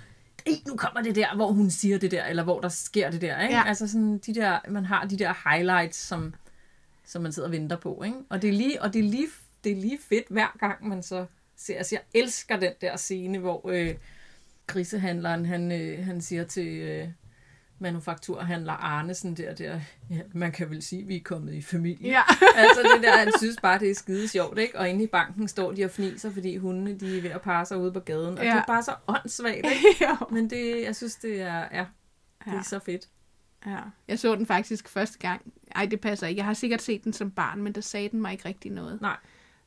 "Ej, nu kommer det der, hvor hun siger det der, eller hvor der sker det der. Ikke? Ja. Altså sådan de der, man har de der highlights, som, som man sidder og venter på. Ikke? Og, det er lige, og det, er lige, det er lige fedt hver gang, man så ser. Altså, jeg elsker den der scene, hvor øh, grisehandleren, han, øh, han siger til øh, manufakturhandler Arnesen der, der, ja, man kan vel sige, at vi er kommet i familie. Ja. altså det der, han synes bare, det er skide sjovt, ikke? Og inde i banken står de og fniser, fordi hundene, de er ved at parre sig ude på gaden. Og Ja. det er bare så åndssvagt, ikke? Men det, jeg synes, det er, ja, det er Ja. så fedt. ja. Jeg så den faktisk første gang. Ej, det passer ikke. Jeg har sikkert set den som barn, men der sagde den mig ikke rigtig noget. Nej.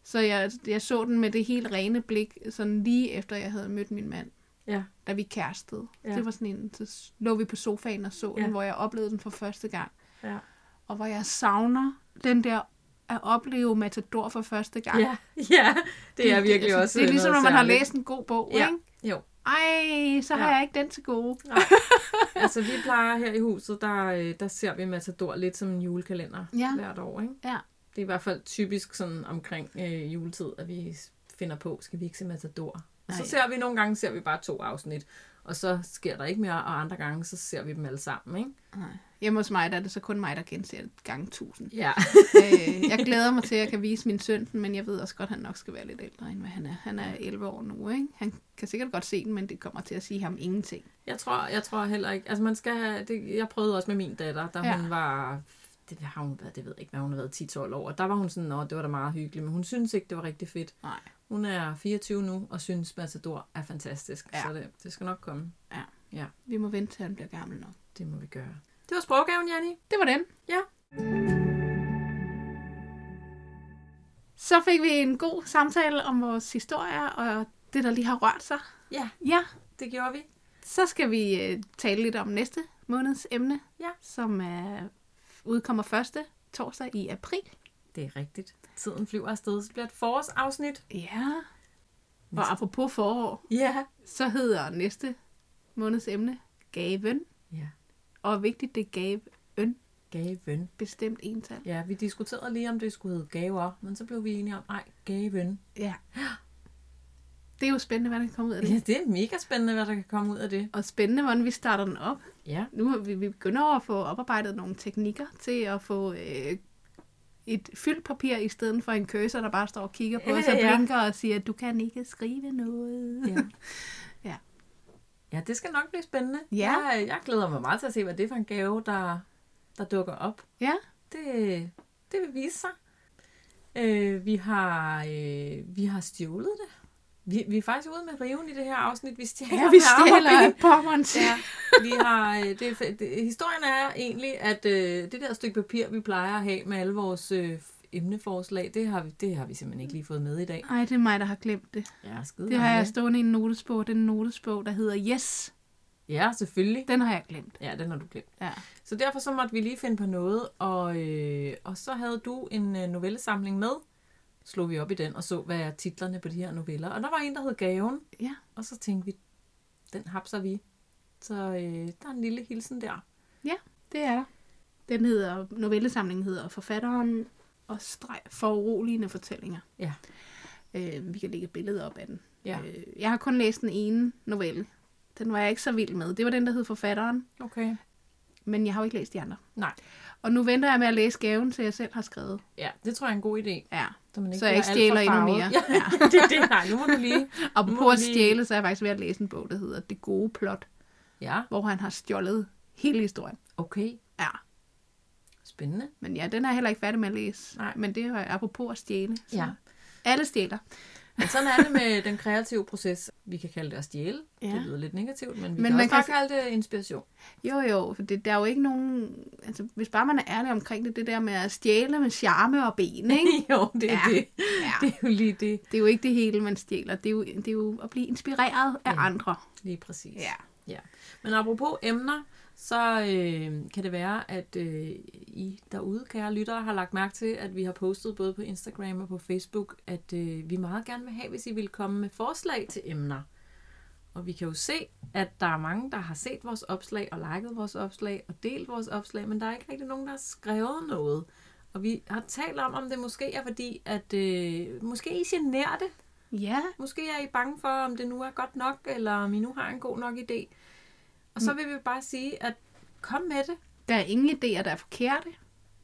Så jeg, jeg så den med det helt rene blik, sådan lige efter jeg havde mødt min mand, Ja. da vi kærestede. Ja. Det var sådan en, så lå vi på sofaen og så Ja. den, hvor jeg oplevede den for første gang. Ja. Og hvor jeg savner den der at opleve Matador for første gang. Ja, ja det er virkelig altså, også Det er ligesom, når man har særligt. læst en god bog, Ja. ikke? Jo. Ej, så har Ja. jeg ikke den til gode. Altså, vi plejer her i huset, der, øh, der ser vi Matador lidt som en julekalender Ja. hvert år, ikke? Ja. Det er i hvert fald typisk sådan omkring øh, juletid, at vi finder på, skal vi ikke se Matador? Og så Nej. ser vi nogle gange, ser vi bare to afsnit, og så sker der ikke mere, og andre gange, så ser vi dem alle sammen, ikke? Nej. Hjemme hos mig, der er det så kun mig, der genser det gange tusind. Ja. øh, jeg glæder mig til, at jeg kan vise min søn men jeg ved også godt, at han nok skal være lidt ældre, end hvad han er. Han er 11 år nu, ikke? Han kan sikkert godt se den, men det kommer til at sige ham ingenting. Jeg tror, jeg tror heller ikke, altså man skal have, det, jeg prøvede også med min datter, da Ja. hun var, det har hun været, det ved jeg ikke, hvad hun har været 10-12 år, og der var hun sådan, nå, det var da meget hyggeligt, men hun synes ikke, det var rigtig fedt. Nej. Hun er 24 nu, og synes Matador er fantastisk, Ja. så det, det skal nok komme. Vi må vente til, han bliver gammel nok. Det må vi gøre. Det var sproggaven, Janni. Det var den. Ja. Så fik vi en god samtale om vores historier, og det, der lige har rørt sig. Ja, Ja, det gjorde vi. så skal vi øh, tale lidt om næste måneds emne, Ja. som er, udkommer første torsdag i april. Det er rigtigt. Tiden flyver afsted, så bliver et forårsafsnit. Ja. Og apropos forår, Ja. så hedder næste måneds emne gaven. Ja. Og vigtigt, det er gaven. Gaven. Bestemt ental. Ja, vi diskuterede lige, om det skulle hedde gaver, men så blev vi enige om, nej, gaven. Ja. Det er jo spændende, hvad der kan komme ud af det. Ja, det er mega spændende, hvad der kan komme ud af det. Og spændende, hvordan vi starter den op. Ja. Nu vi, vi begynder at få oparbejdet nogle teknikker til at få øh, et fyldt papir i stedet for en cursor, der bare står og kigger på Ja, os og ja. blinker og siger, du kan ikke skrive noget. Ja. Ja. Ja, det skal nok blive spændende. Ja. Jeg, jeg glæder mig meget til at se, hvad det er for en gave, der, der dukker op. ja. Det, det vil vise sig. Øh, vi, har, øh, vi har stjålet det. Vi, vi er faktisk ude med riven i det her afsnit. Vi stjæler ja vi stjæler pommeren. Ja, vi har, øh, det, det, historien er egentlig, at øh, det der stykke papir, vi plejer at have med alle vores øh, emneforslag, det har, vi, det har vi simpelthen ikke lige fået med i dag. Ej, det er mig, der har glemt det. Ja, skide Det har jeg stående i en notesbog. Den notesbog, der hedder Yes. Ja, selvfølgelig. Den har jeg glemt. Ja, den har du glemt. Ja. Så derfor så måtte vi lige finde på noget, og, øh, og så havde du en øh, novellesamling med. Slog vi op i den og så, hvad er titlerne på de her noveller. Og der var en, der hed Gaven, Ja. og så tænkte vi, den hapser vi. Så øh, der er en lille hilsen der. Det er der. Den hedder, novellesamlingen hedder Forfatteren og streg foruroligende fortællinger. Ja. Øh, vi kan lægge et billede op af den. Ja. Øh, jeg har kun læst den ene novelle. Den var jeg ikke så vild med. Det var den, der hed Forfatteren, Okay. men jeg har jo ikke læst de andre. Nej. Og nu venter jeg med at læse gaven, så jeg selv har skrevet. Ja, det tror jeg er en god idé. Ja. Så, man ikke Så jeg ikke stjæler endnu mere. Ja, Ja. det, det, nej, nu må du lige. Og på at lige- stjæle, så er jeg faktisk ved at læse en bog, der hedder Det gode plot, Ja, hvor han har stjålet hele historien. okay. Ja. Spændende. Men ja, den er jeg heller ikke færdig med at læse. Nej. Men det er apropos at stjæle. Så Ja. Alle stjæler. Men sådan er det med den kreative proces. Vi kan kalde det at stjæle. Ja. Det lyder lidt negativt, men vi Men kan man også bare kan kalde det inspiration. Jo, jo, for det, der er jo ikke nogen... Altså, hvis bare man er ærlig omkring det, det der med at stjæle med charme og ben, ikke? jo, det er Ja. det. Ja. Det er jo lige det. Det er jo ikke det hele, man stjæler. Det er jo, det er jo at blive inspireret af Ja. andre. Lige præcis. Ja. ja. Men apropos emner, så øh, kan det være, at øh, I derude, kære lyttere, har lagt mærke til, at vi har postet både på Instagram og på Facebook, at øh, vi meget gerne vil have, hvis I vil komme med forslag til emner. Og vi kan jo se, at der er mange, der har set vores opslag og liket vores opslag og delt vores opslag, men der er ikke rigtig nogen, der har skrevet noget. Og vi har talt om, om det måske er fordi, at øh, måske I generer det. Ja, Måske er I bange for, om det nu er godt nok, eller om I nu har en god nok idé. Og så vil vi bare sige, at kom med det. der er ingen idéer, der er forkerte.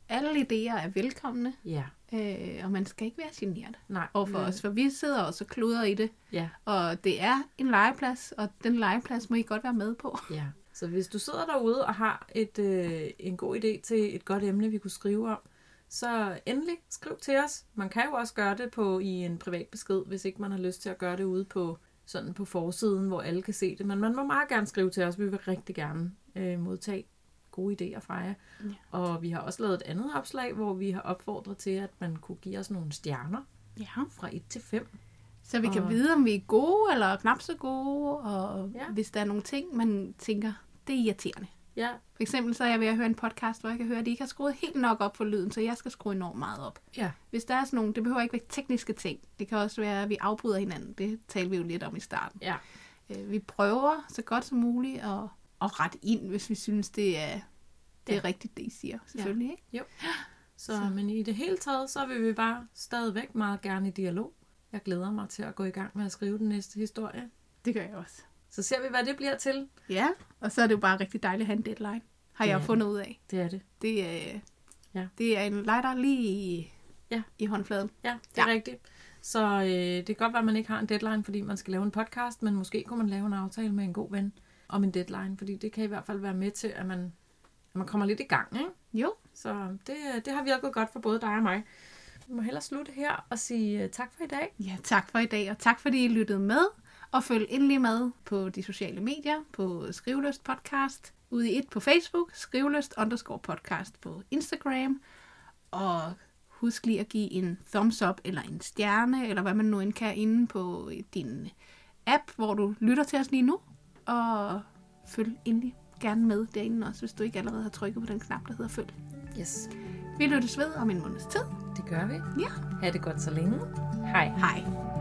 Alle idéer er velkomne, Ja. øh, og man skal ikke være generet Nej. overfor os, for vi sidder også og kluder i det. Ja. Og det er en legeplads, og den legeplads må I godt være med på. ja. Så hvis du sidder derude og har et, øh, en god idé til et godt emne, vi kunne skrive om, så endelig skriv til os. Man kan jo også gøre det på i en privat besked, hvis ikke man har lyst til at gøre det ude på sådan på forsiden, hvor alle kan se det. Men man må meget gerne skrive til os. Vi vil rigtig gerne øh, modtage gode idéer fra jer. Ja. Og vi har også lavet et andet opslag, hvor vi har opfordret til, at man kunne give os nogle stjerner Ja. fra 1 til 5. Så vi kan Og- vide, om vi er gode eller knap så gode, og ja. hvis der er nogle ting, man tænker, det er irriterende. Ja, For eksempel så er jeg ved at høre en podcast, hvor jeg kan høre, at de ikke har skruet helt nok op for lyden, så jeg skal skrue enormt meget op. ja, Hvis der er sådan nogle, det behøver ikke være tekniske ting. Det kan også være, at vi afbryder hinanden. Det talte vi jo lidt om i starten. ja. Øh, Vi prøver så godt som muligt at, at rette ind, hvis vi synes, det er, det er Ja. rigtigt, det I siger. Selvfølgelig, ikke? Så, så, men i det hele taget, så vil vi bare stadigvæk meget gerne i dialog. Jeg glæder mig til at gå i gang med at skrive den næste historie. Det gør jeg også. Så ser vi, hvad det bliver til. Ja, og så er det jo bare rigtig dejligt at have en deadline. Har Det jeg fundet ud af. Det er det. Det, er, Ja. det er en lighter lige i, Ja. i håndfladen. Ja, det er Ja. rigtigt. Så øh, det kan godt være, at man ikke har en deadline, fordi man skal lave en podcast, men måske kunne man lave en aftale med en god ven om en deadline, fordi det kan i hvert fald være med til, at man, at man kommer lidt i gang. Ikke? Jo, Så det, det har virket godt for både dig og mig. Vi må hellere slutte her og sige øh, tak for i dag. ja, tak for i dag, og tak fordi I lyttede med. Og følg endelig med på de sociale medier, på Skriveløst Podcast, ude i et på Facebook, Skriveløst underscore podcast på Instagram, og husk lige at give en thumbs up eller en stjerne, eller hvad man nu end kan inde på din app, hvor du lytter til os lige nu. Og følg endelig gerne med derinde også, hvis du ikke allerede har trykket på den knap, der hedder følg. Yes, Vi lyttes ved om en måneds tid. det gør vi. Ja. Ha' det godt så længe. Hej. Hej.